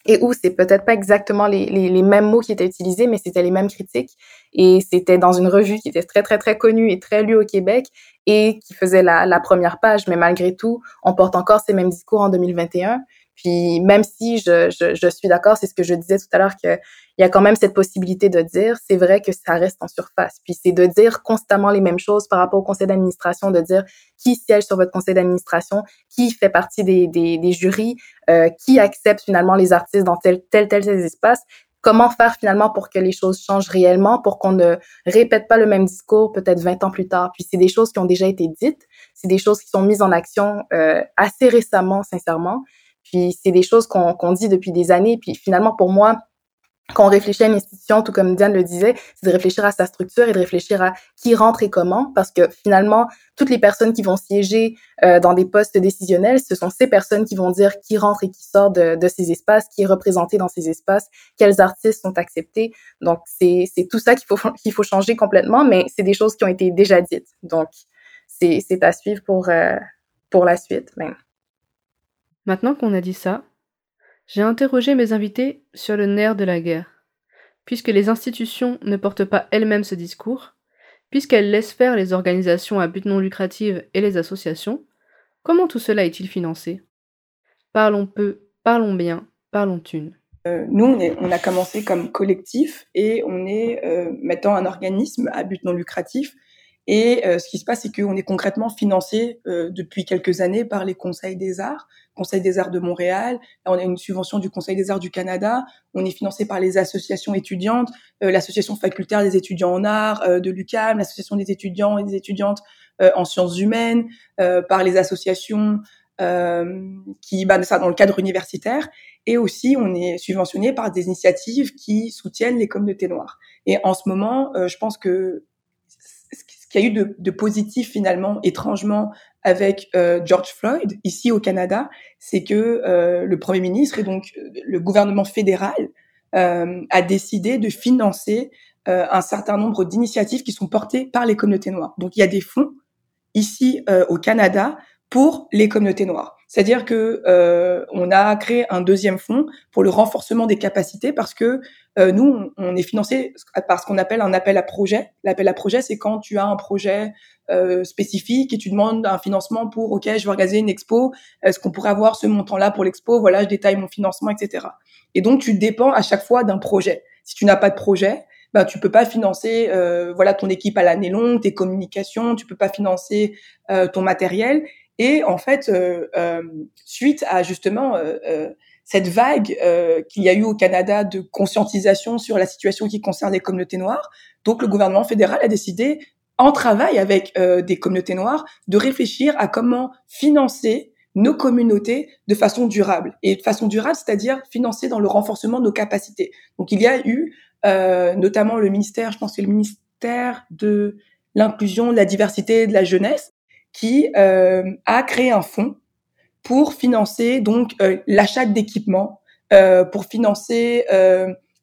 et où c'est peut-être pas exactement les, les, mêmes mots qui étaient utilisés, mais c'était les mêmes critiques. Et c'était dans une revue qui était très, très, très connue et très lue au Québec et qui faisait la, la première page. Mais malgré tout, on porte encore ces mêmes discours en 2021. Puis même si je, je, je suis d'accord, c'est ce que je disais tout à l'heure, qu'il y a quand même cette possibilité de dire, c'est vrai que ça reste en surface. Puis c'est de dire constamment les mêmes choses par rapport au conseil d'administration, de dire qui siège sur votre conseil d'administration, qui fait partie des, des, des jurys, euh, qui accepte finalement les artistes dans tel tel tel, tel espace. Comment faire finalement pour que les choses changent réellement, pour qu'on ne répète pas le même discours peut-être 20 ans plus tard? Puis c'est des choses qui ont déjà été dites, c'est des choses qui sont mises en action euh, assez récemment, sincèrement. Puis c'est des choses qu'on dit depuis des années. Puis finalement, pour moi, quand on réfléchit à une institution, tout comme Diane le disait, c'est de réfléchir à sa structure et de réfléchir à qui rentre et comment, parce que finalement, toutes les personnes qui vont siéger euh, dans des postes décisionnels, ce sont ces personnes qui vont dire qui rentre et qui sort de, ces espaces, qui est représenté dans ces espaces, quels artistes sont acceptés. Donc, c'est tout ça qu'il faut, faut changer complètement, mais c'est des choses qui ont été déjà dites. Donc, c'est à suivre pour, euh, pour la suite même. Maintenant qu'on a dit ça, j'ai interrogé mes invités sur le nerf de la guerre. Puisque les institutions ne portent pas elles-mêmes ce discours, puisqu'elles laissent faire les organisations à but non lucratif et les associations, comment tout cela est-il financé? Parlons peu, parlons bien, parlons thunes. Euh, nous, on, a commencé comme collectif et on est euh, maintenant un organisme à but non lucratif et euh, ce qui se passe, c'est qu'on est concrètement financé euh, depuis quelques années par les conseils des arts, Conseil des arts de Montréal. on a une subvention du Conseil des arts du Canada. On est financé par les associations étudiantes, euh, l'association facultaire des étudiants en arts de l'UCAM, l'association des étudiants et des étudiantes en sciences humaines, par les associations qui, bah, ça dans le cadre universitaire. Et aussi, on est subventionné par des initiatives qui soutiennent les communautés noires. Et en ce moment, je pense que qu'il y a eu de, positif finalement, étrangement, avec euh, George Floyd ici au Canada, c'est que euh, le Premier ministre et donc euh, le gouvernement fédéral a décidé de financer un certain nombre d'initiatives qui sont portées par les communautés noires. Donc il y a des fonds ici au Canada pour les communautés noires. C'est-à-dire que euh, on a créé un deuxième fonds pour le renforcement des capacités parce que euh, nous, on est financé par ce qu'on appelle un appel à projet. L'appel à projet, c'est quand tu as un projet euh, spécifique et tu demandes un financement pour, OK, je vais organiser une expo, est-ce qu'on pourrait avoir ce montant-là pour l'expo Voilà, je détaille mon financement, etc. Et donc, tu dépends à chaque fois d'un projet. Si tu n'as pas de projet, ben, tu peux pas financer euh, voilà ton équipe à l'année longue, tes communications, tu peux pas financer euh, ton matériel. Et en fait, euh, euh, suite à justement cette vague euh, qu'il y a eu au Canada de conscientisation sur la situation qui concerne les communautés noires. Donc le gouvernement fédéral a décidé, en travail avec euh, des communautés noires, de réfléchir à comment financer nos communautés de façon durable. Et de façon durable, c'est-à-dire financer dans le renforcement de nos capacités. Donc il y a eu euh, notamment le ministère, je pense que le ministère de l'inclusion, de la diversité, de la jeunesse, qui euh, a créé un fonds pour financer donc euh, l'achat d'équipements, euh, pour financer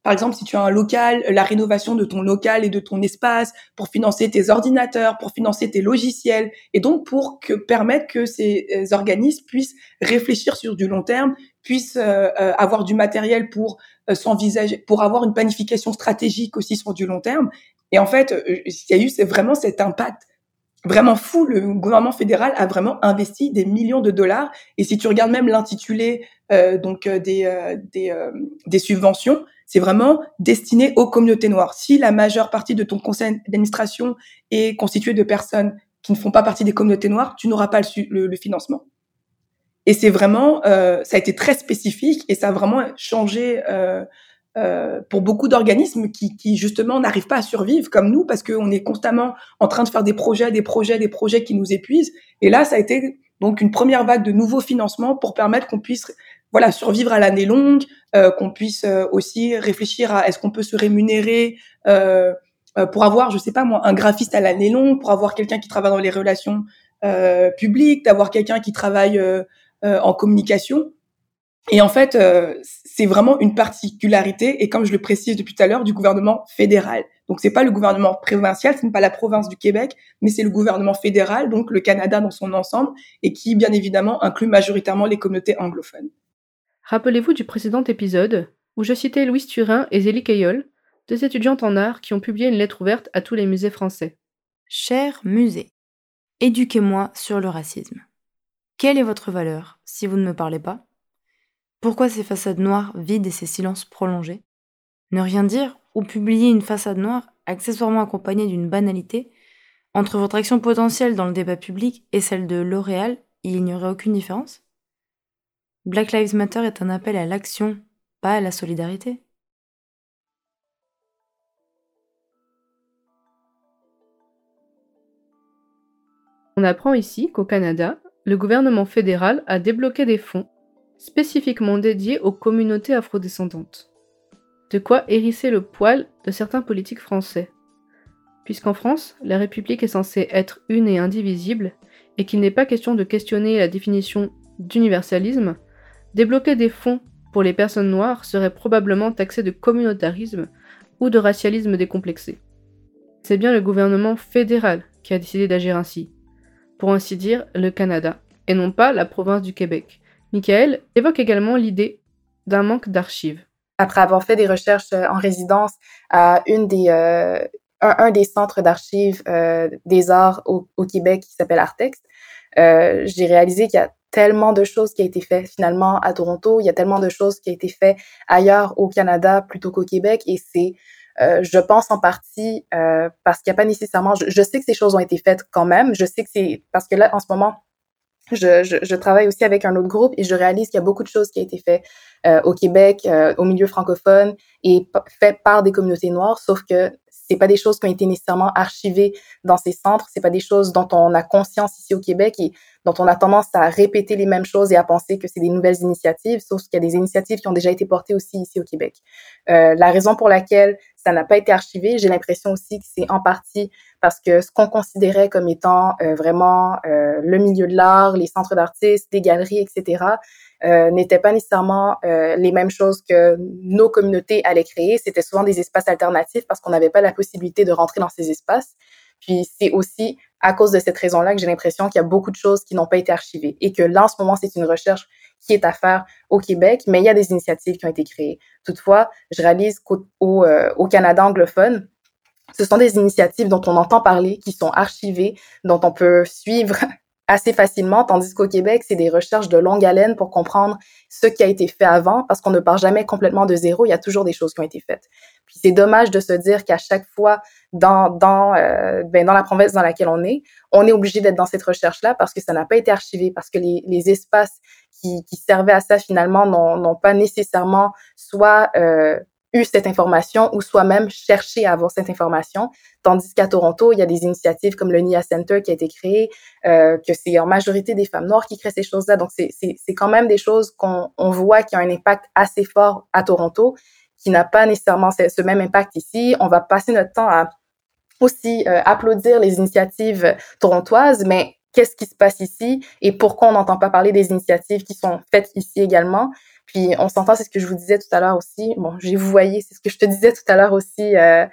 par exemple, si tu as un local, la rénovation de ton local et de ton espace, pour financer tes ordinateurs, pour financer tes logiciels, et donc pour que permettre que ces organismes puissent réfléchir sur du long terme, puissent euh, avoir du matériel pour s'envisager, pour avoir une planification stratégique aussi sur du long terme. Et en fait, il y a eu c'est vraiment cet impact vraiment fou. Le gouvernement fédéral a vraiment investi des millions de dollars. Et si tu regardes même l'intitulé euh, donc euh, des euh, des, euh, des subventions, c'est vraiment destiné aux communautés noires. Si la majeure partie de ton conseil d'administration est constituée de personnes qui ne font pas partie des communautés noires, tu n'auras pas le, le, financement. Et c'est vraiment, ça a été très spécifique et ça a vraiment changé euh, pour beaucoup d'organismes qui, qui, justement n'arrivent pas à survivre comme nous parce qu'on est constamment en train de faire des projets, des projets, des projets qui nous épuisent. Et là, ça a été donc une première vague de nouveaux financements pour permettre qu'on puisse voilà survivre à l'année longue, euh, qu'on puisse euh, aussi réfléchir à est-ce qu'on peut se rémunérer euh, pour avoir, je sais pas moi, un graphiste à l'année longue, pour avoir quelqu'un qui travaille dans les relations publiques, d'avoir quelqu'un qui travaille en communication. Et en fait, euh, c'est vraiment une particularité, et comme je le précise depuis tout à l'heure, du gouvernement fédéral. Donc c'est pas le gouvernement provincial, ce n'est pas la province du Québec, mais c'est le gouvernement fédéral, donc le Canada dans son ensemble, et qui bien évidemment inclut majoritairement les communautés anglophones. Rappelez-vous du précédent épisode où je citais Louise Turin et Zélie Cayol, deux étudiantes en art qui ont publié une lettre ouverte à tous les musées français. Cher musée, éduquez-moi sur le racisme. Quelle est votre valeur si vous ne me parlez pas? Pourquoi ces façades noires vides et ces silences prolongés? Ne rien dire ou publier une façade noire accessoirement accompagnée d'une banalité Entre votre action potentielle dans le débat public et celle de L'Oréal, il n'y aurait aucune différence? Black Lives Matter est un appel à l'action, pas à la solidarité. On apprend ici qu'au Canada, le gouvernement fédéral a débloqué des fonds spécifiquement dédié aux communautés afrodescendantes. De quoi hérisser le poil de certains politiques français. Puisqu'en France, la République est censée être une et indivisible, et qu'il n'est pas question de questionner la définition d'universalisme, débloquer des fonds pour les personnes noires serait probablement taxé de communautarisme ou de racialisme décomplexé. C'est bien le gouvernement fédéral qui a décidé d'agir ainsi, pour ainsi dire le Canada, et non pas la province du Québec, Michael évoque également l'idée d'un manque d'archives. Après avoir fait des recherches euh, en résidence à euh, un, des centres d'archives euh, des arts au, Québec qui s'appelle Artex, j'ai réalisé qu'il y a tellement de choses qui ont été faites finalement à Toronto, il y a tellement de choses qui ont été faites ailleurs au Canada plutôt qu'au Québec et c'est je pense en partie parce qu'il n'y a pas nécessairement. Je, sais que ces choses ont été faites quand même. Je sais que c'est parce que là, en ce moment, je, je, je, travaille aussi avec un autre groupe et je réalise qu'il y a beaucoup de choses qui ont été faites euh, au Québec, euh, au milieu francophone et faites par des communautés noires, sauf que c'est pas des choses qui ont été nécessairement archivées dans ces centres, c'est pas des choses dont on a conscience ici au Québec et dont on a tendance à répéter les mêmes choses et à penser que c'est des nouvelles initiatives, sauf qu'il y a des initiatives qui ont déjà été portées aussi ici au Québec. Euh, la raison pour laquelle ça n'a pas été archivé, j'ai l'impression aussi que c'est en partie parce que ce qu'on considérait comme étant euh, vraiment euh, le milieu de l'art, les centres d'artistes, les galeries, etc., euh, n'étaient pas nécessairement les mêmes choses que nos communautés allaient créer. C'était souvent des espaces alternatifs parce qu'on n'avait pas la possibilité de rentrer dans ces espaces. Puis c'est aussi à cause de cette raison-là que j'ai l'impression qu'il y a beaucoup de choses qui n'ont pas été archivées et que là, en ce moment, c'est une recherche qui est à faire au Québec, mais il y a des initiatives qui ont été créées. Toutefois, je réalise qu'au au, euh, Canada anglophone, ce sont des initiatives dont on entend parler, qui sont archivées, dont on peut suivre assez facilement, tandis qu'au Québec, c'est des recherches de longue haleine pour comprendre ce qui a été fait avant, parce qu'on ne part jamais complètement de zéro, il y a toujours des choses qui ont été faites. Puis c'est dommage de se dire qu'à chaque fois dans dans euh, ben, dans la province dans laquelle on est, on est obligé d'être dans cette recherche là parce que ça n'a pas été archivé, parce que les, les espaces qui, qui servaient à ça finalement n'ont pas nécessairement soit euh, eu cette information ou soi-même cherché à avoir cette information. Tandis qu'à Toronto, il y a des initiatives comme le NIA Center qui a été créé, euh, que c'est en majorité des femmes noires qui créent ces choses-là. Donc, c'est quand même des choses qu'on on voit qui ont un impact assez fort à Toronto, qui n'a pas nécessairement ce, ce, même impact ici. On va passer notre temps à aussi euh, applaudir les initiatives torontoises, mais qu'est-ce qui se passe ici et pourquoi on n'entend pas parler des initiatives qui sont faites ici également. Puis on s'entend, c'est ce que je vous disais tout à l'heure aussi. Bon, j'ai vous voyez, c'est ce que je te disais tout à l'heure aussi. Euh,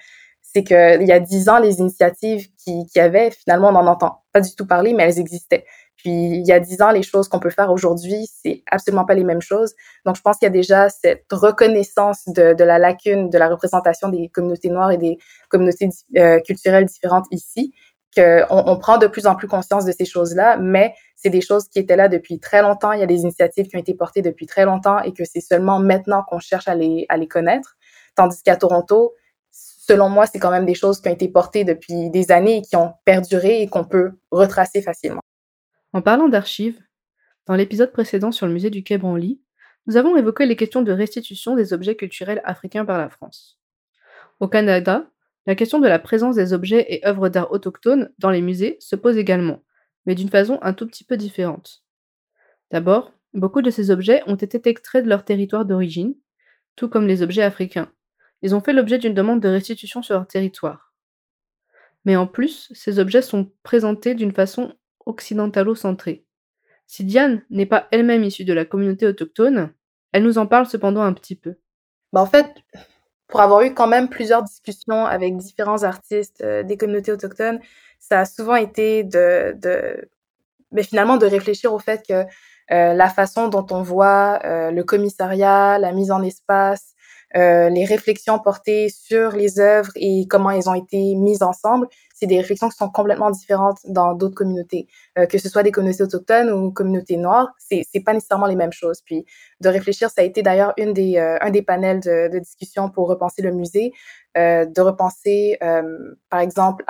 c'est que il y a dix ans, les initiatives qui, qui avaient, finalement, on n'en entend pas du tout parler, mais elles existaient. Puis il y a dix ans, les choses qu'on peut faire aujourd'hui, c'est absolument pas les mêmes choses. Donc je pense qu'il y a déjà cette reconnaissance de, de, la lacune de la représentation des communautés noires et des communautés euh, culturelles différentes ici qu'on on prend de plus en plus conscience de ces choses-là, mais c'est des choses qui étaient là depuis très longtemps. Il y a des initiatives qui ont été portées depuis très longtemps et que c'est seulement maintenant qu'on cherche à les, connaître. Tandis qu'à Toronto, selon moi, c'est quand même des choses qui ont été portées depuis des années et qui ont perduré et qu'on peut retracer facilement. En parlant d'archives, dans l'épisode précédent sur le musée du Quai Branly, nous avons évoqué les questions de restitution des objets culturels africains par la France. Au Canada, la question de la présence des objets et œuvres d'art autochtones dans les musées se pose également, mais d'une façon un tout petit peu différente. D'abord, beaucoup de ces objets ont été extraits de leur territoire d'origine, tout comme les objets africains. Ils ont fait l'objet d'une demande de restitution sur leur territoire. Mais en plus, ces objets sont présentés d'une façon occidentalo-centrée. Si Diane n'est pas elle-même issue de la communauté autochtone, elle nous en parle cependant un petit peu. Bah en fait, pour avoir eu quand même plusieurs discussions avec différents artistes euh, des communautés autochtones, ça a souvent été de, de mais finalement de réfléchir au fait que euh, la façon dont on voit euh, le commissariat, la mise en espace, euh, les réflexions portées sur les œuvres et comment elles ont été mises ensemble, c'est des réflexions qui sont complètement différentes dans d'autres communautés, euh, que ce soit des communautés autochtones ou communautés noires, c'est c'est pas nécessairement les mêmes choses. Puis de réfléchir, ça a été d'ailleurs une des euh, un des panels de, discussion pour repenser le musée, de repenser par exemple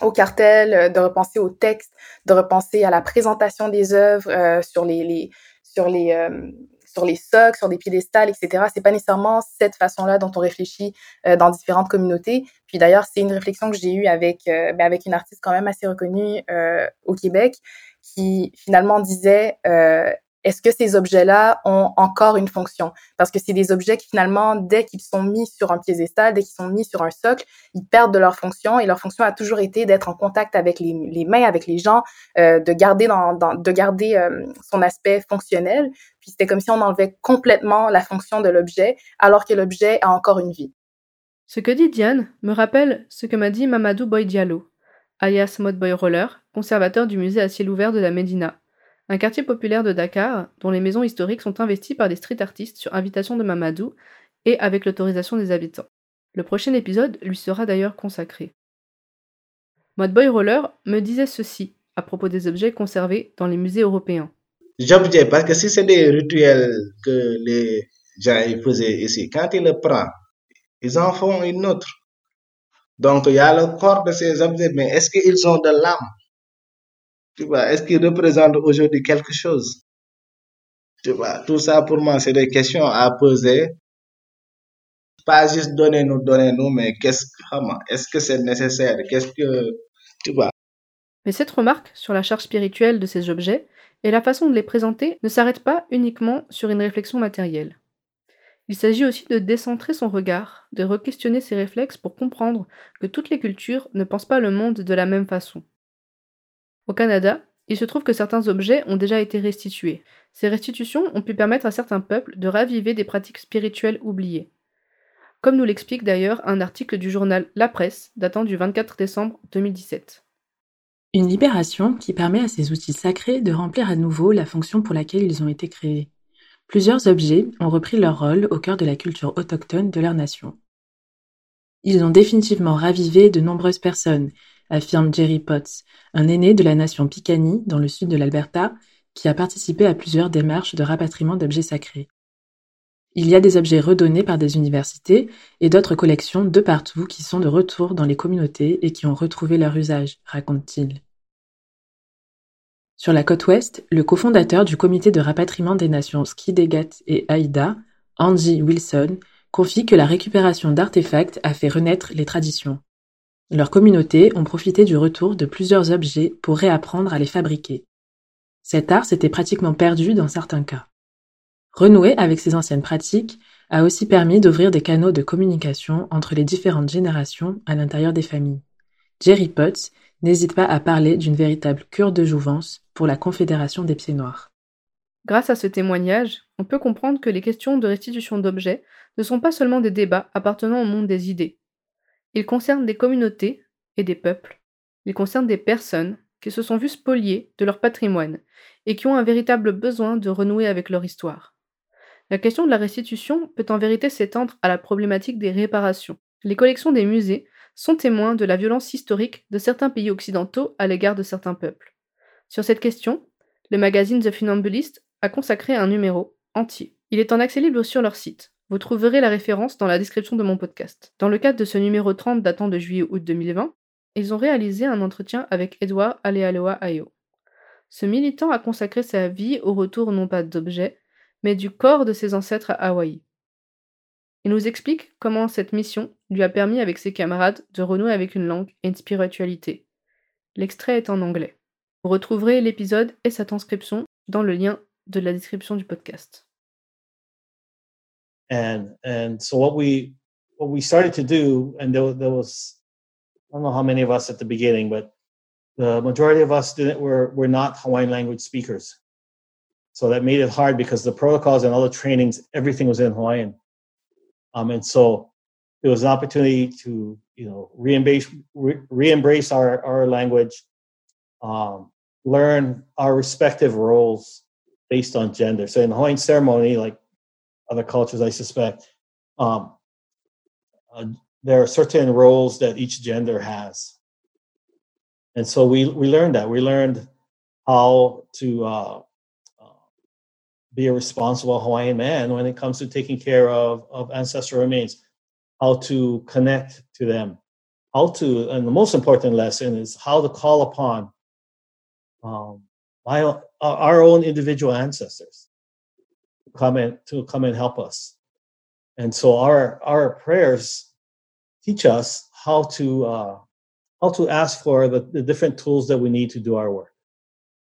au cartel, de repenser au texte, de repenser à la présentation des œuvres sur les sur les sur les socs, sur des piédestals, etc. C'est pas nécessairement cette façon-là dont on réfléchit euh, dans différentes communautés. Puis d'ailleurs, c'est une réflexion que j'ai eue avec euh, ben avec une artiste quand même assez reconnue euh, au Québec, qui finalement disait est-ce que ces objets-là ont encore une fonction? Parce que c'est des objets qui finalement, dès qu'ils sont mis sur un piédestal, dès qu'ils sont mis sur un socle, ils perdent de leur fonction et leur fonction a toujours été d'être en contact avec les, mains, avec les gens, euh, de garder euh, son aspect fonctionnel. Puis c'était comme si on enlevait complètement la fonction de l'objet, alors que l'objet a encore une vie. Ce que dit Diane me rappelle ce que m'a dit Mamadou Boy Diallo, alias Mode Boy Roller, conservateur du musée à ciel ouvert de la Médina un quartier populaire de Dakar, dont les maisons historiques sont investies par des street artistes sur invitation de Mamadou et avec l'autorisation des habitants. Le prochain épisode lui sera d'ailleurs consacré. Modboy Roller me disait ceci à propos des objets conservés dans les musées européens. J'objecte parce que si c'est des rituels que les gens faisaient ici, quand ils le prennent, ils en font une autre. Donc il y a le corps de ces objets, mais est-ce qu'ils ont de l'âme? Tu vois, est-ce qu'il représente aujourd'hui quelque chose? Tu vois, tout ça pour moi, c'est des questions à poser. Pas juste donnez-nous, donnez-nous, mais qu'est-ce que, est-ce que c'est nécessaire? Qu'est-ce que, tu vois? Mais cette remarque sur la charge spirituelle de ces objets et la façon de les présenter ne s'arrête pas uniquement sur une réflexion matérielle. Il s'agit aussi de décentrer son regard, de re-questionner ses réflexes pour comprendre que toutes les cultures ne pensent pas le monde de la même façon. Au Canada, il se trouve que certains objets ont déjà été restitués. Ces restitutions ont pu permettre à certains peuples de raviver des pratiques spirituelles oubliées. Comme nous l'explique d'ailleurs un article du journal La Presse datant du 24 décembre 2017. Une libération qui permet à ces outils sacrés de remplir à nouveau la fonction pour laquelle ils ont été créés. Plusieurs objets ont repris leur rôle au cœur de la culture autochtone de leur nation. Ils ont définitivement ravivé de nombreuses personnes affirme Jerry Potts, un aîné de la nation Piikani dans le sud de l'Alberta, qui a participé à plusieurs démarches de rapatriement d'objets sacrés. Il y a des objets redonnés par des universités et d'autres collections de partout qui sont de retour dans les communautés et qui ont retrouvé leur usage, raconte-t-il. Sur la côte ouest, le cofondateur du comité de rapatriement des nations Skidegat et Aïda, Andy Wilson, confie que la récupération d'artefacts a fait renaître les traditions. Leurs communautés ont profité du retour de plusieurs objets pour réapprendre à les fabriquer. Cet art s'était pratiquement perdu dans certains cas. Renouer avec ces anciennes pratiques a aussi permis d'ouvrir des canaux de communication entre les différentes générations à l'intérieur des familles. Jerry Potts n'hésite pas à parler d'une véritable cure de jouvence pour la Confédération des Pieds Noirs. Grâce à ce témoignage, on peut comprendre que les questions de restitution d'objets ne sont pas seulement des débats appartenant au monde des idées. Ils concernent des communautés et des peuples. Ils concernent des personnes qui se sont vues spoliées de leur patrimoine et qui ont un véritable besoin de renouer avec leur histoire. La question de la restitution peut en vérité s'étendre à la problématique des réparations. Les collections des musées sont témoins de la violence historique de certains pays occidentaux à l'égard de certains peuples. Sur cette question, le magazine The Funambulist a consacré un numéro entier. Il est en accès libre sur leur site. Vous trouverez la référence dans la description de mon podcast. Dans le cadre de ce numéro 30 datant de juillet-août 2020, ils ont réalisé un entretien avec Edouard Alealoa Ayo. Ce militant a consacré sa vie au retour non pas d'objets, mais du corps de ses ancêtres à Hawaï. Il nous explique comment cette mission lui a permis avec ses camarades de renouer avec une langue et une spiritualité. L'extrait est en anglais. Vous retrouverez l'épisode et sa transcription dans le lien de la description du podcast. And and so what we what we started to do, and there, there was I don't know how many of us at the beginning, but the majority of us didn't were were not Hawaiian language speakers. So that made it hard because the protocols and all the trainings, everything was in Hawaiian. Um, and so it was an opportunity to, you know, re-embrace, re-embrace our, our language, um, learn our respective roles based on gender. So in the Hawaiian ceremony, like other cultures, I suspect, um, uh, there are certain roles that each gender has. And so we, we learned that. We learned how to uh, be a responsible Hawaiian man when it comes to taking care of, of ancestral remains, how to connect to them, how to, and the most important lesson is how to call upon um, my, our own individual ancestors to come and to come and help us. And so our our prayers teach us how to uh, how to ask for the, the different tools that we need to do our work.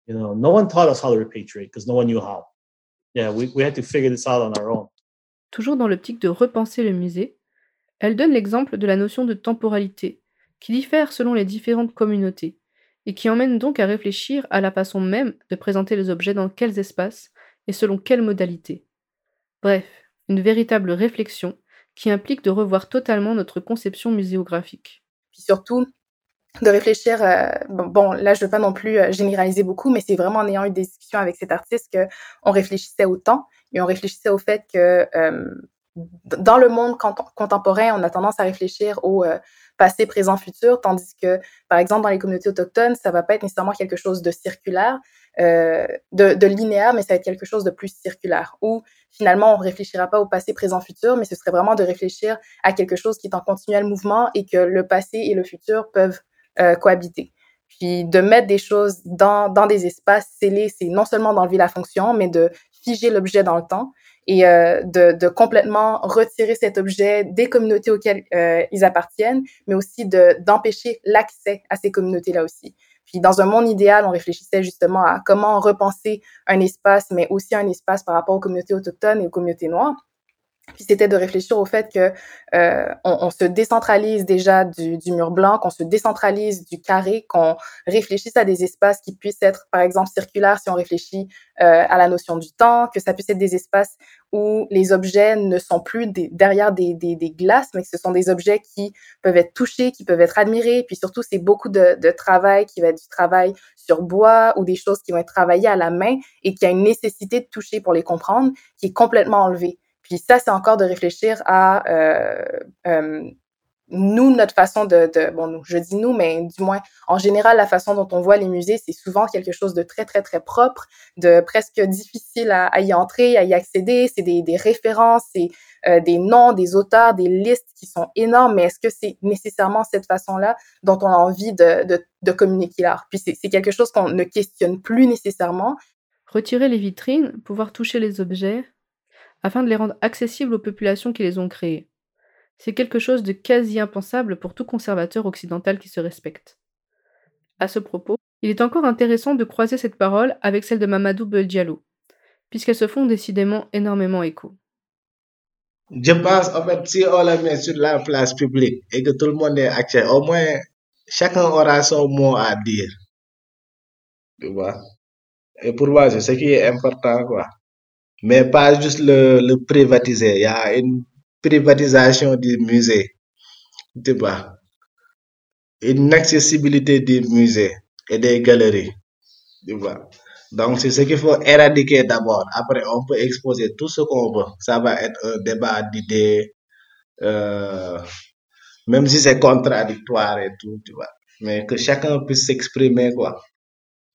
You know, no one taught us how to repatriate because no one knew how. Toujours dans l'optique de repenser le musée, elle donne l'exemple de la notion de temporalité, qui diffère selon les différentes communautés, et qui emmène donc à réfléchir à la façon même de présenter les objets dans quels espaces et selon quelles modalités. Bref, une véritable réflexion qui implique de revoir totalement notre conception muséographique. Puis surtout, de réfléchir. Euh, bon, là, je veux pas non plus euh, généraliser beaucoup, mais c'est vraiment en ayant eu des discussions avec cet artiste que on réfléchissait au temps et on réfléchissait au fait que euh, dans le monde contemporain, on a tendance à réfléchir au passé, présent, futur, tandis que, par exemple, dans les communautés autochtones, ça va pas être nécessairement quelque chose de circulaire, de, de, linéaire, mais ça va être quelque chose de plus circulaire, où finalement, on réfléchira pas au passé, présent, futur, mais ce serait vraiment de réfléchir à quelque chose qui est en continuel mouvement et que le passé et le futur peuvent euh, cohabiter. Puis de mettre des choses dans, dans des espaces scellés, c'est non seulement d'enlever la fonction, mais de figer l'objet dans le temps et euh, de, complètement retirer cet objet des communautés auxquelles euh, ils appartiennent, mais aussi de d'empêcher l'accès à ces communautés-là aussi. Puis dans un monde idéal, on réfléchissait justement à comment repenser un espace, mais aussi un espace par rapport aux communautés autochtones et aux communautés noires. Puis c'était de réfléchir au fait que euh, on, se décentralise déjà du, mur blanc, qu'on se décentralise du carré, qu'on réfléchisse à des espaces qui puissent être, par exemple, circulaires si on réfléchit euh, à la notion du temps, que ça puisse être des espaces où les objets ne sont plus derrière des, glaces, mais que ce sont des objets qui peuvent être touchés, qui peuvent être admirés. Puis surtout, c'est beaucoup de, de travail qui va être du travail sur bois ou des choses qui vont être travaillées à la main et qui a une nécessité de toucher pour les comprendre, qui est complètement enlevée. Puis ça, c'est encore de réfléchir à euh, euh, nous, notre façon de, de, bon, je dis nous, mais du moins, en général, la façon dont on voit les musées, c'est souvent quelque chose de très, très, très propre, de presque difficile à, y entrer, à y accéder. C'est des, des références, c'est euh, des noms, des auteurs, des listes qui sont énormes, mais est-ce que c'est nécessairement cette façon-là dont on a envie de, de, de communiquer l'art? Puis c'est quelque chose qu'on ne questionne plus nécessairement. Retirer les vitrines, pouvoir toucher les objets, afin de les rendre accessibles aux populations qui les ont créés. C'est quelque chose de quasi impensable pour tout conservateur occidental qui se respecte. À ce propos, il est encore intéressant de croiser cette parole avec celle de Mamadou Beldiallo, puisqu'elles se font décidément énormément écho. Je pense, en fait, si on la met sur la place publique et que tout le monde est accès, au moins chacun aura son mot à dire. Tu vois? Et pour moi, c'est ce qui est important, quoi. Mais pas juste le, le privatiser. Il y a une privatisation du musée, tu vois, une accessibilité des musées et des galeries, tu vois. Donc, c'est ce qu'il faut éradiquer d'abord. Après, on peut exposer tout ce qu'on veut. Ça va être un débat d'idées, euh, même si c'est contradictoire et tout, tu vois. Mais que chacun puisse s'exprimer, quoi.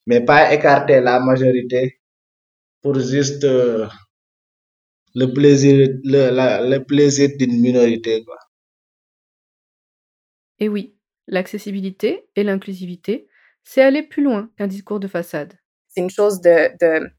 Mais pas écarter la majorité pour juste euh, le plaisir, le, la, le plaisir d'une minorité, quoi. Et oui, l'accessibilité et l'inclusivité, c'est aller plus loin qu'un discours de façade. C'est une chose de, de,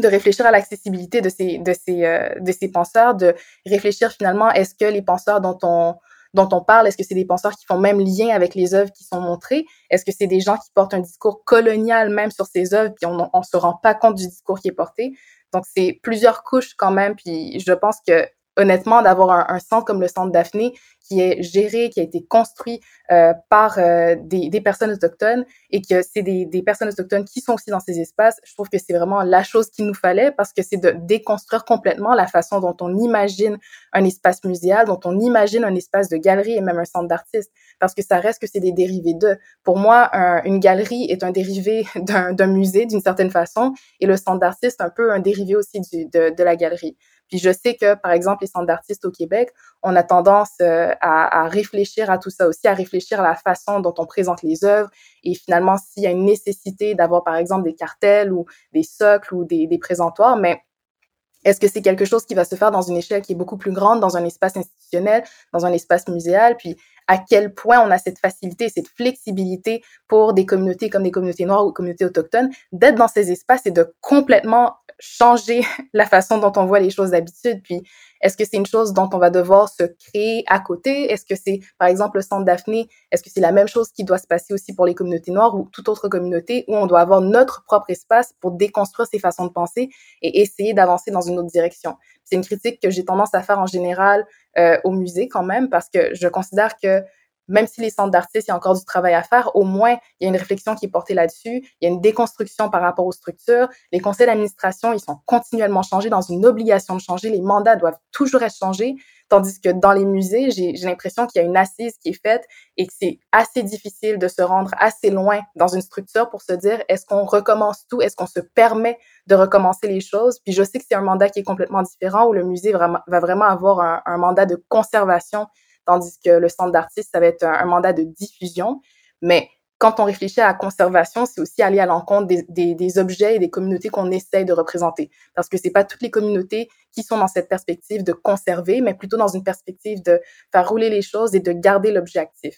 de réfléchir à l'accessibilité de ces, de, ces, euh, de ces penseurs, de réfléchir finalement, est-ce que les penseurs dont on, dont on parle, est-ce que c'est des penseurs qui font même lien avec les œuvres qui sont montrées? Est-ce que c'est des gens qui portent un discours colonial même sur ces œuvres, puis on ne se rend pas compte du discours qui est porté? Donc, c'est plusieurs couches quand même, puis je pense que honnêtement, d'avoir un, un, centre comme le centre Daphné qui est géré, qui a été construit euh, par euh, des, des, personnes autochtones et que c'est des, des, personnes autochtones qui sont aussi dans ces espaces, je trouve que c'est vraiment la chose qu'il nous fallait parce que c'est de déconstruire complètement la façon dont on imagine un espace muséal, dont on imagine un espace de galerie et même un centre d'artistes parce que ça reste que c'est des dérivés d'eux. Pour moi, un, une galerie est un dérivé d'un musée d'une certaine façon et le centre d'artistes un peu un dérivé aussi du, de, de la galerie. Puis je sais que, par exemple, les centres d'artistes au Québec, on a tendance euh, à, réfléchir à tout ça aussi, à réfléchir à la façon dont on présente les œuvres. Et finalement s'il y a une nécessité d'avoir, par exemple, des cartels ou des socles ou des, des présentoirs, mais est-ce que c'est quelque chose qui va se faire dans une échelle qui est beaucoup plus grande, dans un espace institutionnel, dans un espace muséal, puis à quel point on a cette facilité, cette flexibilité pour des communautés comme des communautés noires ou communautés autochtones d'être dans ces espaces et de complètement changer la façon dont on voit les choses d'habitude. Puis, est-ce que c'est une chose dont on va devoir se créer à côté? Est-ce que c'est, par exemple, le centre Daphné, est-ce que c'est la même chose qui doit se passer aussi pour les communautés noires ou toute autre communauté où on doit avoir notre propre espace pour déconstruire ces façons de penser et essayer d'avancer dans une autre direction? C'est une critique que j'ai tendance à faire en général euh, au musée quand même parce que je considère que même si les centres d'artistes, il y a encore du travail à faire, au moins, il y a une réflexion qui est portée là-dessus. Il y a une déconstruction par rapport aux structures. Les conseils d'administration, ils sont continuellement changés dans une obligation de changer. Les mandats doivent toujours être changés. Tandis que dans les musées, j'ai l'impression qu'il y a une assise qui est faite et que c'est assez difficile de se rendre assez loin dans une structure pour se dire est-ce qu'on recommence tout, est-ce qu'on se permet de recommencer les choses? Puis je sais que c'est un mandat qui est complètement différent où le musée va vraiment avoir un, un mandat de conservation tandis que le centre d'artistes, ça va être un, mandat de diffusion. Mais quand on réfléchit à la conservation, c'est aussi aller à l'encontre des, objets et des communautés qu'on essaye de représenter. Parce que c'est pas toutes les communautés qui sont dans cette perspective de conserver, mais plutôt dans une perspective de faire rouler les choses et de garder l'objet actif.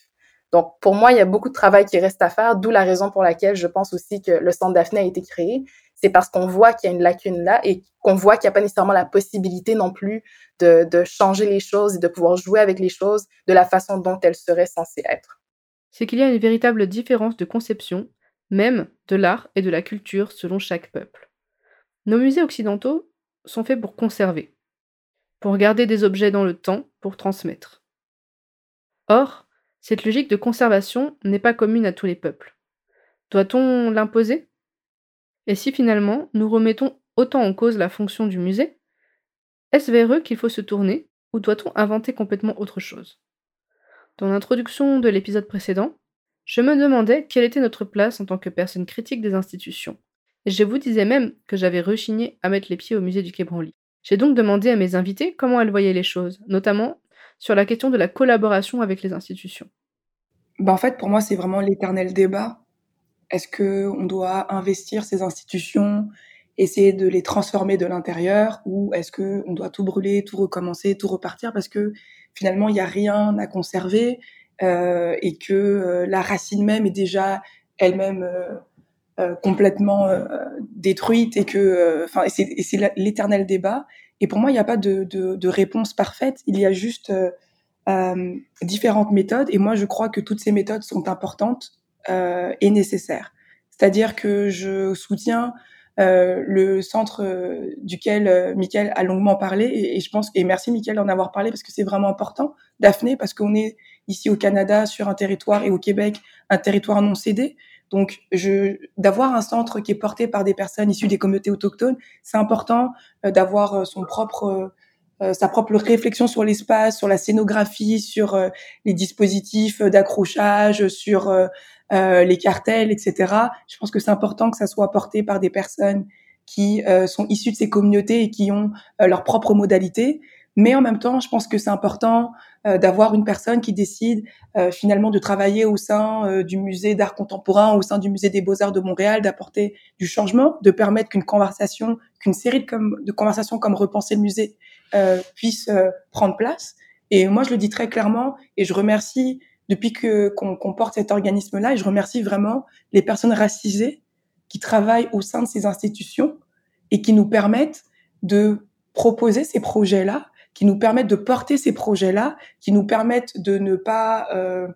Donc, pour moi, il y a beaucoup de travail qui reste à faire, d'où la raison pour laquelle je pense aussi que le Centre Daphné a été créé. C'est parce qu'on voit qu'il y a une lacune là et qu'on voit qu'il n'y a pas nécessairement la possibilité non plus de, changer les choses et de pouvoir jouer avec les choses de la façon dont elles seraient censées être. C'est qu'il y a une véritable différence de conception, même de l'art et de la culture selon chaque peuple. Nos musées occidentaux sont faits pour conserver, pour garder des objets dans le temps, pour transmettre. Or, cette logique de conservation n'est pas commune à tous les peuples. Doit-on l'imposer? Et si finalement nous remettons autant en cause la fonction du musée, est-ce vers eux qu'il faut se tourner ou doit-on inventer complètement autre chose? Dans l'introduction de l'épisode précédent, je me demandais quelle était notre place en tant que personne critique des institutions. Et je vous disais même que j'avais rechigné à mettre les pieds au musée du Quai Branly. J'ai donc demandé à mes invités comment elles voyaient les choses, notamment sur la question de la collaboration avec les institutions ben, En fait, pour moi, c'est vraiment l'éternel débat. Est-ce qu'on doit investir ces institutions, essayer de les transformer de l'intérieur, ou est-ce qu'on doit tout brûler, tout recommencer, tout repartir, parce que finalement, il n'y a rien à conserver, euh, et que euh, la racine même est déjà elle-même euh, complètement détruite, et que, c'est l'éternel débat. Et pour moi, il n'y a pas de, réponse parfaite. Il y a juste différentes méthodes. Et moi, je crois que toutes ces méthodes sont importantes euh, et nécessaires. C'est-à-dire que je soutiens euh, le centre euh, duquel euh, Mickaël a longuement parlé et, je pense et merci Mickaël d'en avoir parlé parce que c'est vraiment important Daphné parce qu'on est ici au Canada sur un territoire et au Québec un territoire non cédé donc d'avoir un centre qui est porté par des personnes issues des communautés autochtones c'est important d'avoir son propre sa propre réflexion sur l'espace, sur la scénographie, sur euh, les dispositifs d'accrochage, sur euh, les cartels, etc. Je pense que c'est important que ça soit porté par des personnes qui sont issues de ces communautés et qui ont leurs propres modalités. Mais en même temps, je pense que c'est important d'avoir une personne qui décide finalement de travailler au sein du musée d'art contemporain, au sein du musée des beaux-arts de Montréal, d'apporter du changement, de permettre qu'une conversation, qu'une série de, de conversations comme Repenser le musée euh, puisse euh, prendre place. Et moi, je le dis très clairement, et je remercie depuis que qu'on porte cet organisme-là, et je remercie vraiment les personnes racisées qui travaillent au sein de ces institutions et qui nous permettent de proposer ces projets-là, qui nous permettent de porter ces projets-là, qui nous permettent de ne pas euh,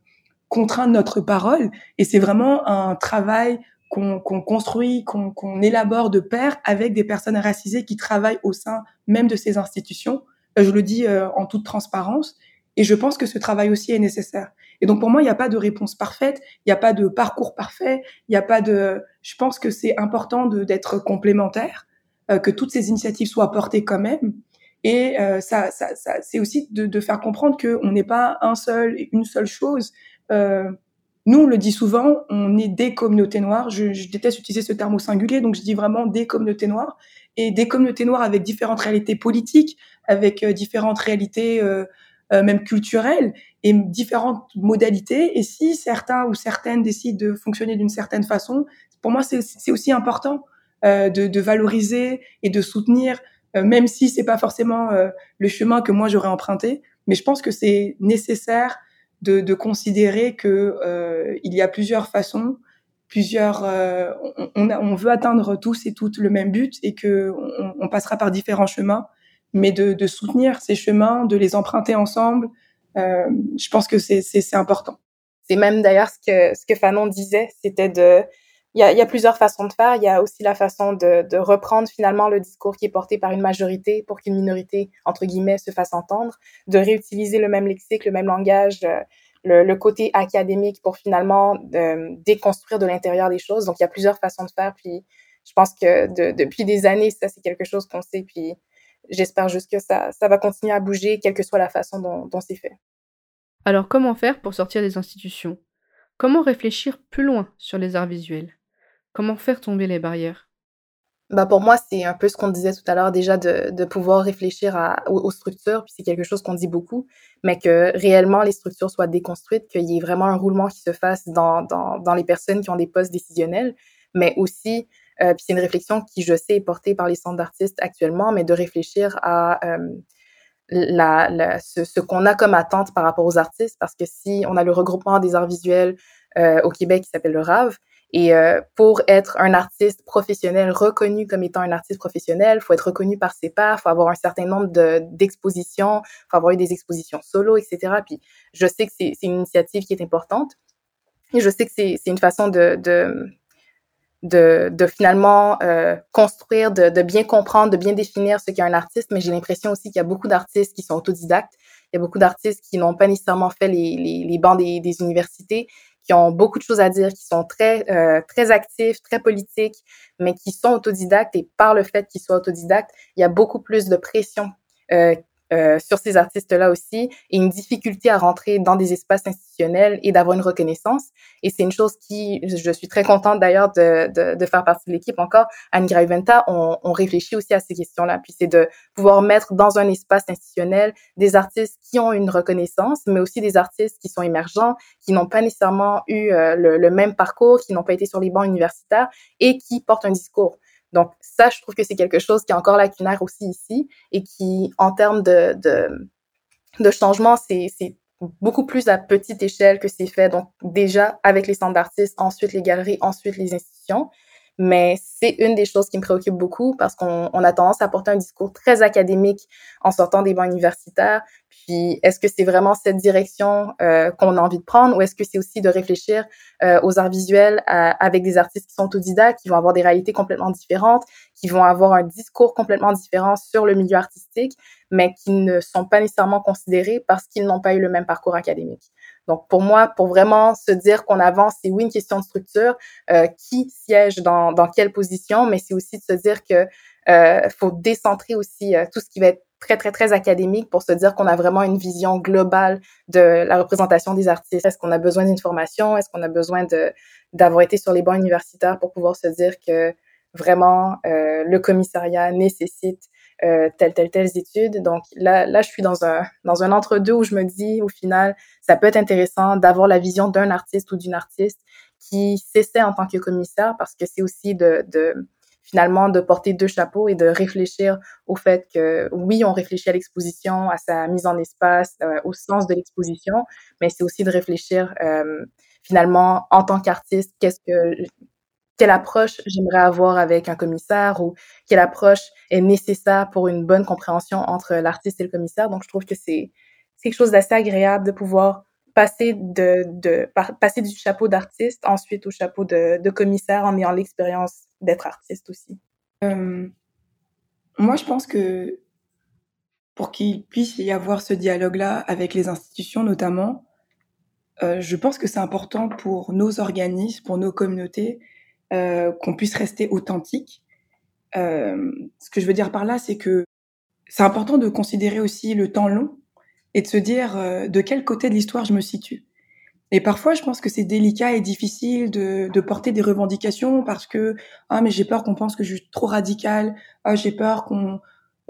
contraindre notre parole. Et c'est vraiment un travail qu'on construit, qu'on élabore de pair avec des personnes racisées qui travaillent au sein même de ces institutions. Euh, je le dis euh, en toute transparence. Et je pense que ce travail aussi est nécessaire. Et donc pour moi, il n'y a pas de réponse parfaite, il n'y a pas de parcours parfait, il n'y a pas de. Je pense que c'est important d'être complémentaire, euh, que toutes ces initiatives soient portées quand même. Et ça, ça, ça c'est aussi de, de, faire comprendre qu'on n'est pas un seul, une seule chose. Euh, nous, on le dit souvent, on est des communautés noires. Je, déteste utiliser ce terme au singulier, donc je dis vraiment des communautés noires et des communautés noires avec différentes réalités politiques, avec euh, différentes réalités euh, euh, même culturelles et différentes modalités. Et si certains ou certaines décident de fonctionner d'une certaine façon, pour moi, c'est aussi important euh, de, de, valoriser et de soutenir, même si c'est pas forcément le chemin que moi j'aurais emprunté. Mais je pense que c'est nécessaire de, de considérer que euh, il y a plusieurs façons, plusieurs, euh, on, on, veut atteindre tous et toutes le même but et que on, on passera par différents chemins, mais de, de, soutenir ces chemins, de les emprunter ensemble, euh, je pense que c'est important. C'est même d'ailleurs ce que ce que Fanon disait, c'était de il y, a, plusieurs façons de faire. Il y a aussi la façon de, reprendre finalement le discours qui est porté par une majorité pour qu'une minorité, entre guillemets, se fasse entendre, de réutiliser le même lexique, le même langage, euh, le, côté académique pour finalement déconstruire de l'intérieur des choses. Donc, il y a plusieurs façons de faire. Puis, je pense que de, depuis des années, ça, c'est quelque chose qu'on sait. Puis, j'espère juste que ça, va continuer à bouger, quelle que soit la façon dont c'est fait. Alors, comment faire pour sortir des institutions? Comment réfléchir plus loin sur les arts visuels? Comment faire tomber les barrières? Bah pour moi, c'est un peu ce qu'on disait tout à l'heure déjà de, de pouvoir réfléchir à, aux, structures, puis c'est quelque chose qu'on dit beaucoup, mais que réellement les structures soient déconstruites, qu'il y ait vraiment un roulement qui se fasse dans, dans, dans les personnes qui ont des postes décisionnels, mais aussi, euh, puis c'est une réflexion qui, je sais, est portée par les centres d'artistes actuellement, mais de réfléchir à euh, la, ce qu'on a comme attente par rapport aux artistes, parce que si on a le regroupement des arts visuels euh, au Québec qui s'appelle le RAV, et euh, pour être un artiste professionnel reconnu comme étant un artiste professionnel, faut être reconnu par ses pairs, faut avoir un certain nombre de d'expositions, faut avoir eu des expositions solo, etc. Puis je sais que c'est une initiative qui est importante. Et je sais que c'est une façon de, de de, de finalement euh, construire, de, de bien comprendre, de bien définir ce qu'est un artiste, mais j'ai l'impression aussi qu'il y a beaucoup d'artistes qui sont autodidactes, il y a beaucoup d'artistes qui n'ont pas nécessairement fait les, les, les bancs des, des universités, qui ont beaucoup de choses à dire, qui sont très euh, très actifs, très politiques, mais qui sont autodidactes et par le fait qu'ils soient autodidactes, il y a beaucoup plus de pression euh, euh, sur ces artistes-là aussi et une difficulté à rentrer dans des espaces institutionnels et d'avoir une reconnaissance. Et c'est une chose qui, je suis très contente d'ailleurs de, de, de, faire partie de l'équipe encore. À Nigra Uventa, on, on, réfléchit aussi à ces questions-là. Puis c'est de pouvoir mettre dans un espace institutionnel des artistes qui ont une reconnaissance, mais aussi des artistes qui sont émergents, qui n'ont pas nécessairement eu euh, le, le même parcours, qui n'ont pas été sur les bancs universitaires et qui portent un discours. Donc ça, je trouve que c'est quelque chose qui est encore lacunaire aussi ici et qui, en termes de, de, de changement, c'est beaucoup plus à petite échelle que c'est fait. Donc déjà avec les centres d'artistes, ensuite les galeries, ensuite les institutions. Mais c'est une des choses qui me préoccupe beaucoup parce qu'on on a tendance à porter un discours très académique en sortant des bancs universitaires. Puis, est-ce que c'est vraiment cette direction euh, qu'on a envie de prendre ou est-ce que c'est aussi de réfléchir euh, aux arts visuels avec des artistes qui sont autodidactes, qui vont avoir des réalités complètement différentes, qui vont avoir un discours complètement différent sur le milieu artistique, mais qui ne sont pas nécessairement considérés parce qu'ils n'ont pas eu le même parcours académique? Donc, pour moi, pour vraiment se dire qu'on avance, c'est oui une question de structure, euh, qui siège dans, dans quelle position, mais c'est aussi de se dire que euh, faut décentrer aussi euh, tout ce qui va être très, très, très académique pour se dire qu'on a vraiment une vision globale de la représentation des artistes. Est-ce qu'on a besoin d'une formation? Est-ce qu'on a besoin d'avoir été sur les bancs universitaires pour pouvoir se dire que vraiment euh, le commissariat nécessite euh, telle, telle, telle études. Donc là, là, je suis dans un, dans un entre-deux où je me dis, au final, ça peut être intéressant d'avoir la vision d'un artiste ou d'une artiste qui s'essaie en tant que commissaire parce que c'est aussi de, de, finalement, de porter deux chapeaux et de réfléchir au fait que, oui, on réfléchit à l'exposition, à sa mise en espace, euh, au sens de l'exposition, mais c'est aussi de réfléchir, euh, finalement, en tant qu'artiste, qu'est-ce que, quelle approche j'aimerais avoir avec un commissaire ou quelle approche est nécessaire pour une bonne compréhension entre l'artiste et le commissaire. Donc, je trouve que c'est quelque chose d'assez agréable de pouvoir passer du chapeau d'artiste ensuite au chapeau de, de, commissaire en ayant l'expérience d'être artiste aussi. Euh, moi, je pense que pour qu'il puisse y avoir ce dialogue-là avec les institutions notamment, euh, je pense que c'est important pour nos organismes, pour nos communautés, euh, qu'on puisse rester authentique. Euh, ce que je veux dire par là, c'est que c'est important de considérer aussi le temps long et de se dire euh, de quel côté de l'histoire je me situe. Et parfois, je pense que c'est délicat et difficile de, de, porter des revendications parce que ah mais j'ai peur qu'on pense que je suis trop radical, ah j'ai peur qu'on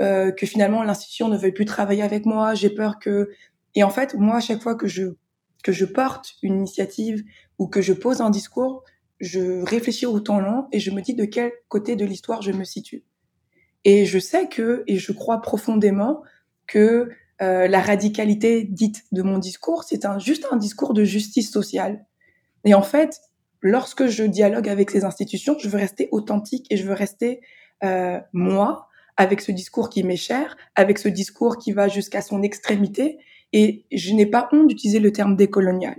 euh, que finalement l'institution ne veuille plus travailler avec moi, j'ai peur que et en fait moi à chaque fois que je que je porte une initiative ou que je pose un discours, je réfléchis au temps long et je me dis de quel côté de l'histoire je me situe. Et je sais que, et je crois profondément que euh, la radicalité dite de mon discours, c'est un, juste un discours de justice sociale. Et en fait, lorsque je dialogue avec ces institutions, je veux rester authentique et je veux rester euh, moi, avec ce discours qui m'est cher, avec ce discours qui va jusqu'à son extrémité. Et je n'ai pas honte d'utiliser le terme décolonial.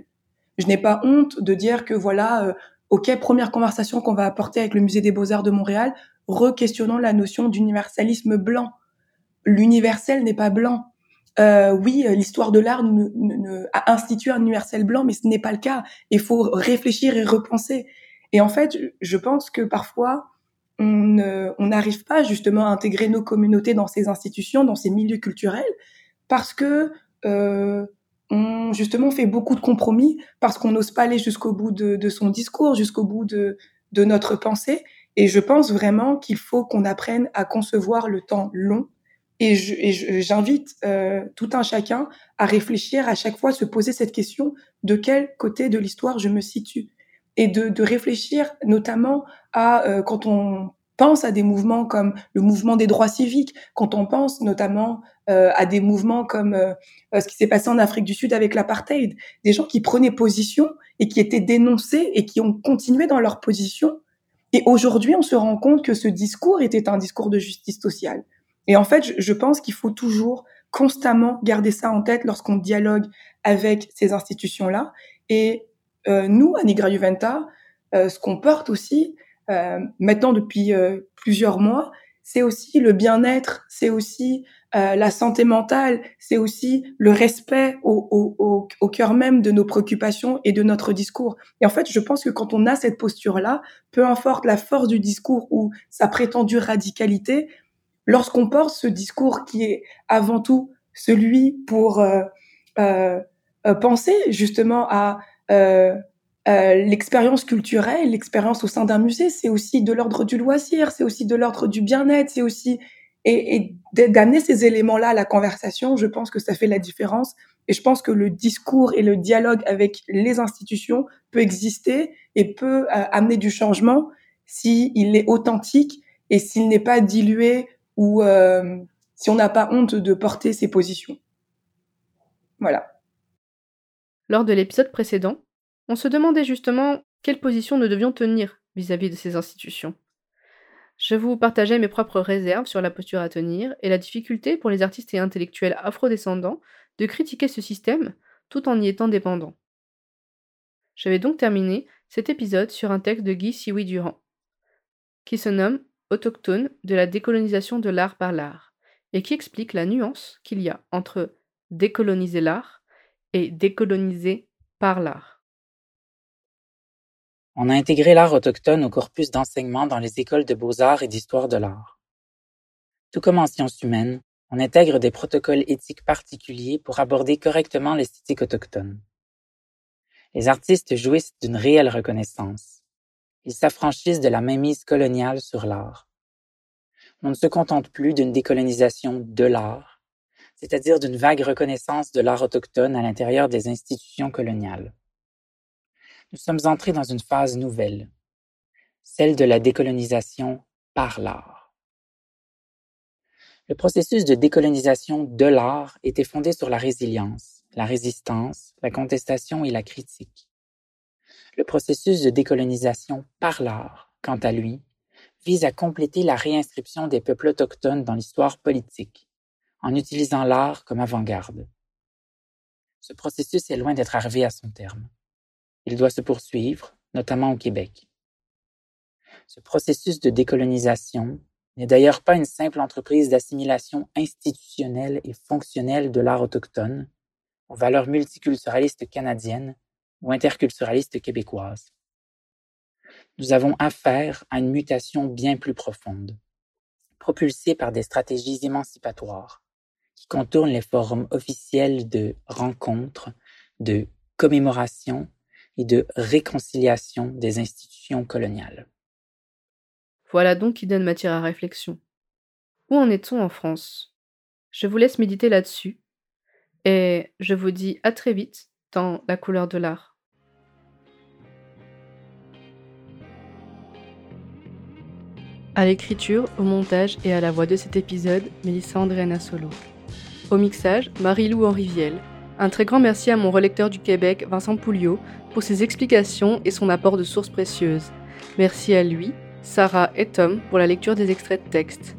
Je n'ai pas honte de dire que voilà, euh, OK, première conversation qu'on va apporter avec le Musée des Beaux-Arts de Montréal, re-questionnant la notion d'universalisme blanc. L'universel n'est pas blanc. Euh, oui, l'histoire de l'art a institué un universel blanc, mais ce n'est pas le cas. Il faut réfléchir et repenser. Et en fait, je pense que parfois, on n'arrive pas justement à intégrer nos communautés dans ces institutions, dans ces milieux culturels, parce que euh, on justement fait beaucoup de compromis parce qu'on n'ose pas aller jusqu'au bout de, son discours, jusqu'au bout de, notre pensée. Et je pense vraiment qu'il faut qu'on apprenne à concevoir le temps long. Et j'invite euh, tout un chacun à réfléchir à chaque fois, se poser cette question de quel côté de l'histoire je me situe? Et de, réfléchir notamment à euh, quand on pense à des mouvements comme le mouvement des droits civiques, quand on pense notamment euh, à des mouvements comme euh, ce qui s'est passé en Afrique du Sud avec l'apartheid, des gens qui prenaient position et qui étaient dénoncés et qui ont continué dans leur position. Et aujourd'hui, on se rend compte que ce discours était un discours de justice sociale. Et en fait, je, pense qu'il faut toujours constamment garder ça en tête lorsqu'on dialogue avec ces institutions-là. Et euh, nous, à Nigra Juventa, ce qu'on porte aussi, euh, maintenant depuis euh, plusieurs mois, c'est aussi le bien-être, c'est aussi euh, la santé mentale, c'est aussi le respect au, au, au, cœur même de nos préoccupations et de notre discours. Et en fait, je pense que quand on a cette posture-là, peu importe la force du discours ou sa prétendue radicalité, lorsqu'on porte ce discours qui est avant tout celui pour penser justement à l'expérience culturelle, l'expérience au sein d'un musée, c'est aussi de l'ordre du loisir, c'est aussi de l'ordre du bien-être, c'est aussi et, et d'amener ces éléments-là à la conversation, je pense que ça fait la différence. Et je pense que le discours et le dialogue avec les institutions peut exister et peut euh, amener du changement s'il est authentique et s'il n'est pas dilué ou euh, si on n'a pas honte de porter ses positions. Voilà. Lors de l'épisode précédent, on se demandait justement quelle position nous devions tenir vis-à-vis -vis de ces institutions. Je vous partageais mes propres réserves sur la posture à tenir et la difficulté pour les artistes et intellectuels afrodescendants de critiquer ce système tout en y étant dépendants. J'avais donc terminé cet épisode sur un texte de Guy Siwi Durand, qui se nomme Autochtone de la décolonisation de l'art par l'art, et qui explique la nuance qu'il y a entre décoloniser l'art et décoloniser par l'art. On a intégré l'art autochtone au corpus d'enseignement dans les écoles de beaux-arts et d'histoire de l'art. Tout comme en sciences humaines, on intègre des protocoles éthiques particuliers pour aborder correctement l'esthétique autochtone. Les artistes jouissent d'une réelle reconnaissance. Ils s'affranchissent de la mainmise coloniale sur l'art. On ne se contente plus d'une décolonisation de l'art, c'est-à-dire d'une vague reconnaissance de l'art autochtone à l'intérieur des institutions coloniales nous sommes entrés dans une phase nouvelle, celle de la décolonisation par l'art. Le processus de décolonisation de l'art était fondé sur la résilience, la résistance, la contestation et la critique. Le processus de décolonisation par l'art, quant à lui, vise à compléter la réinscription des peuples autochtones dans l'histoire politique, en utilisant l'art comme avant-garde. Ce processus est loin d'être arrivé à son terme. Il doit se poursuivre, notamment au Québec. Ce processus de décolonisation n'est d'ailleurs pas une simple entreprise d'assimilation institutionnelle et fonctionnelle de l'art autochtone aux valeurs multiculturalistes canadiennes ou interculturalistes québécoises. Nous avons affaire à une mutation bien plus profonde, propulsée par des stratégies émancipatoires qui contournent les forums officiels de rencontres, de commémoration et de réconciliation des institutions coloniales. Voilà donc qui donne matière à réflexion. Où en est-on en France? Je vous laisse méditer là-dessus et je vous dis à très vite dans La couleur de l'art. À l'écriture, au montage et à la voix de cet épisode, Mélissa Andréana Solo. Au mixage, Marie-Lou Henrivielle. Un très grand merci à mon relecteur du Québec, Vincent Pouliot, pour ses explications et son apport de sources précieuses. Merci à lui, Sarah et Tom pour la lecture des extraits de texte.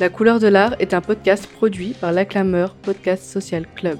La couleur de l'art est un podcast produit par l'acclameur Podcast Social Club.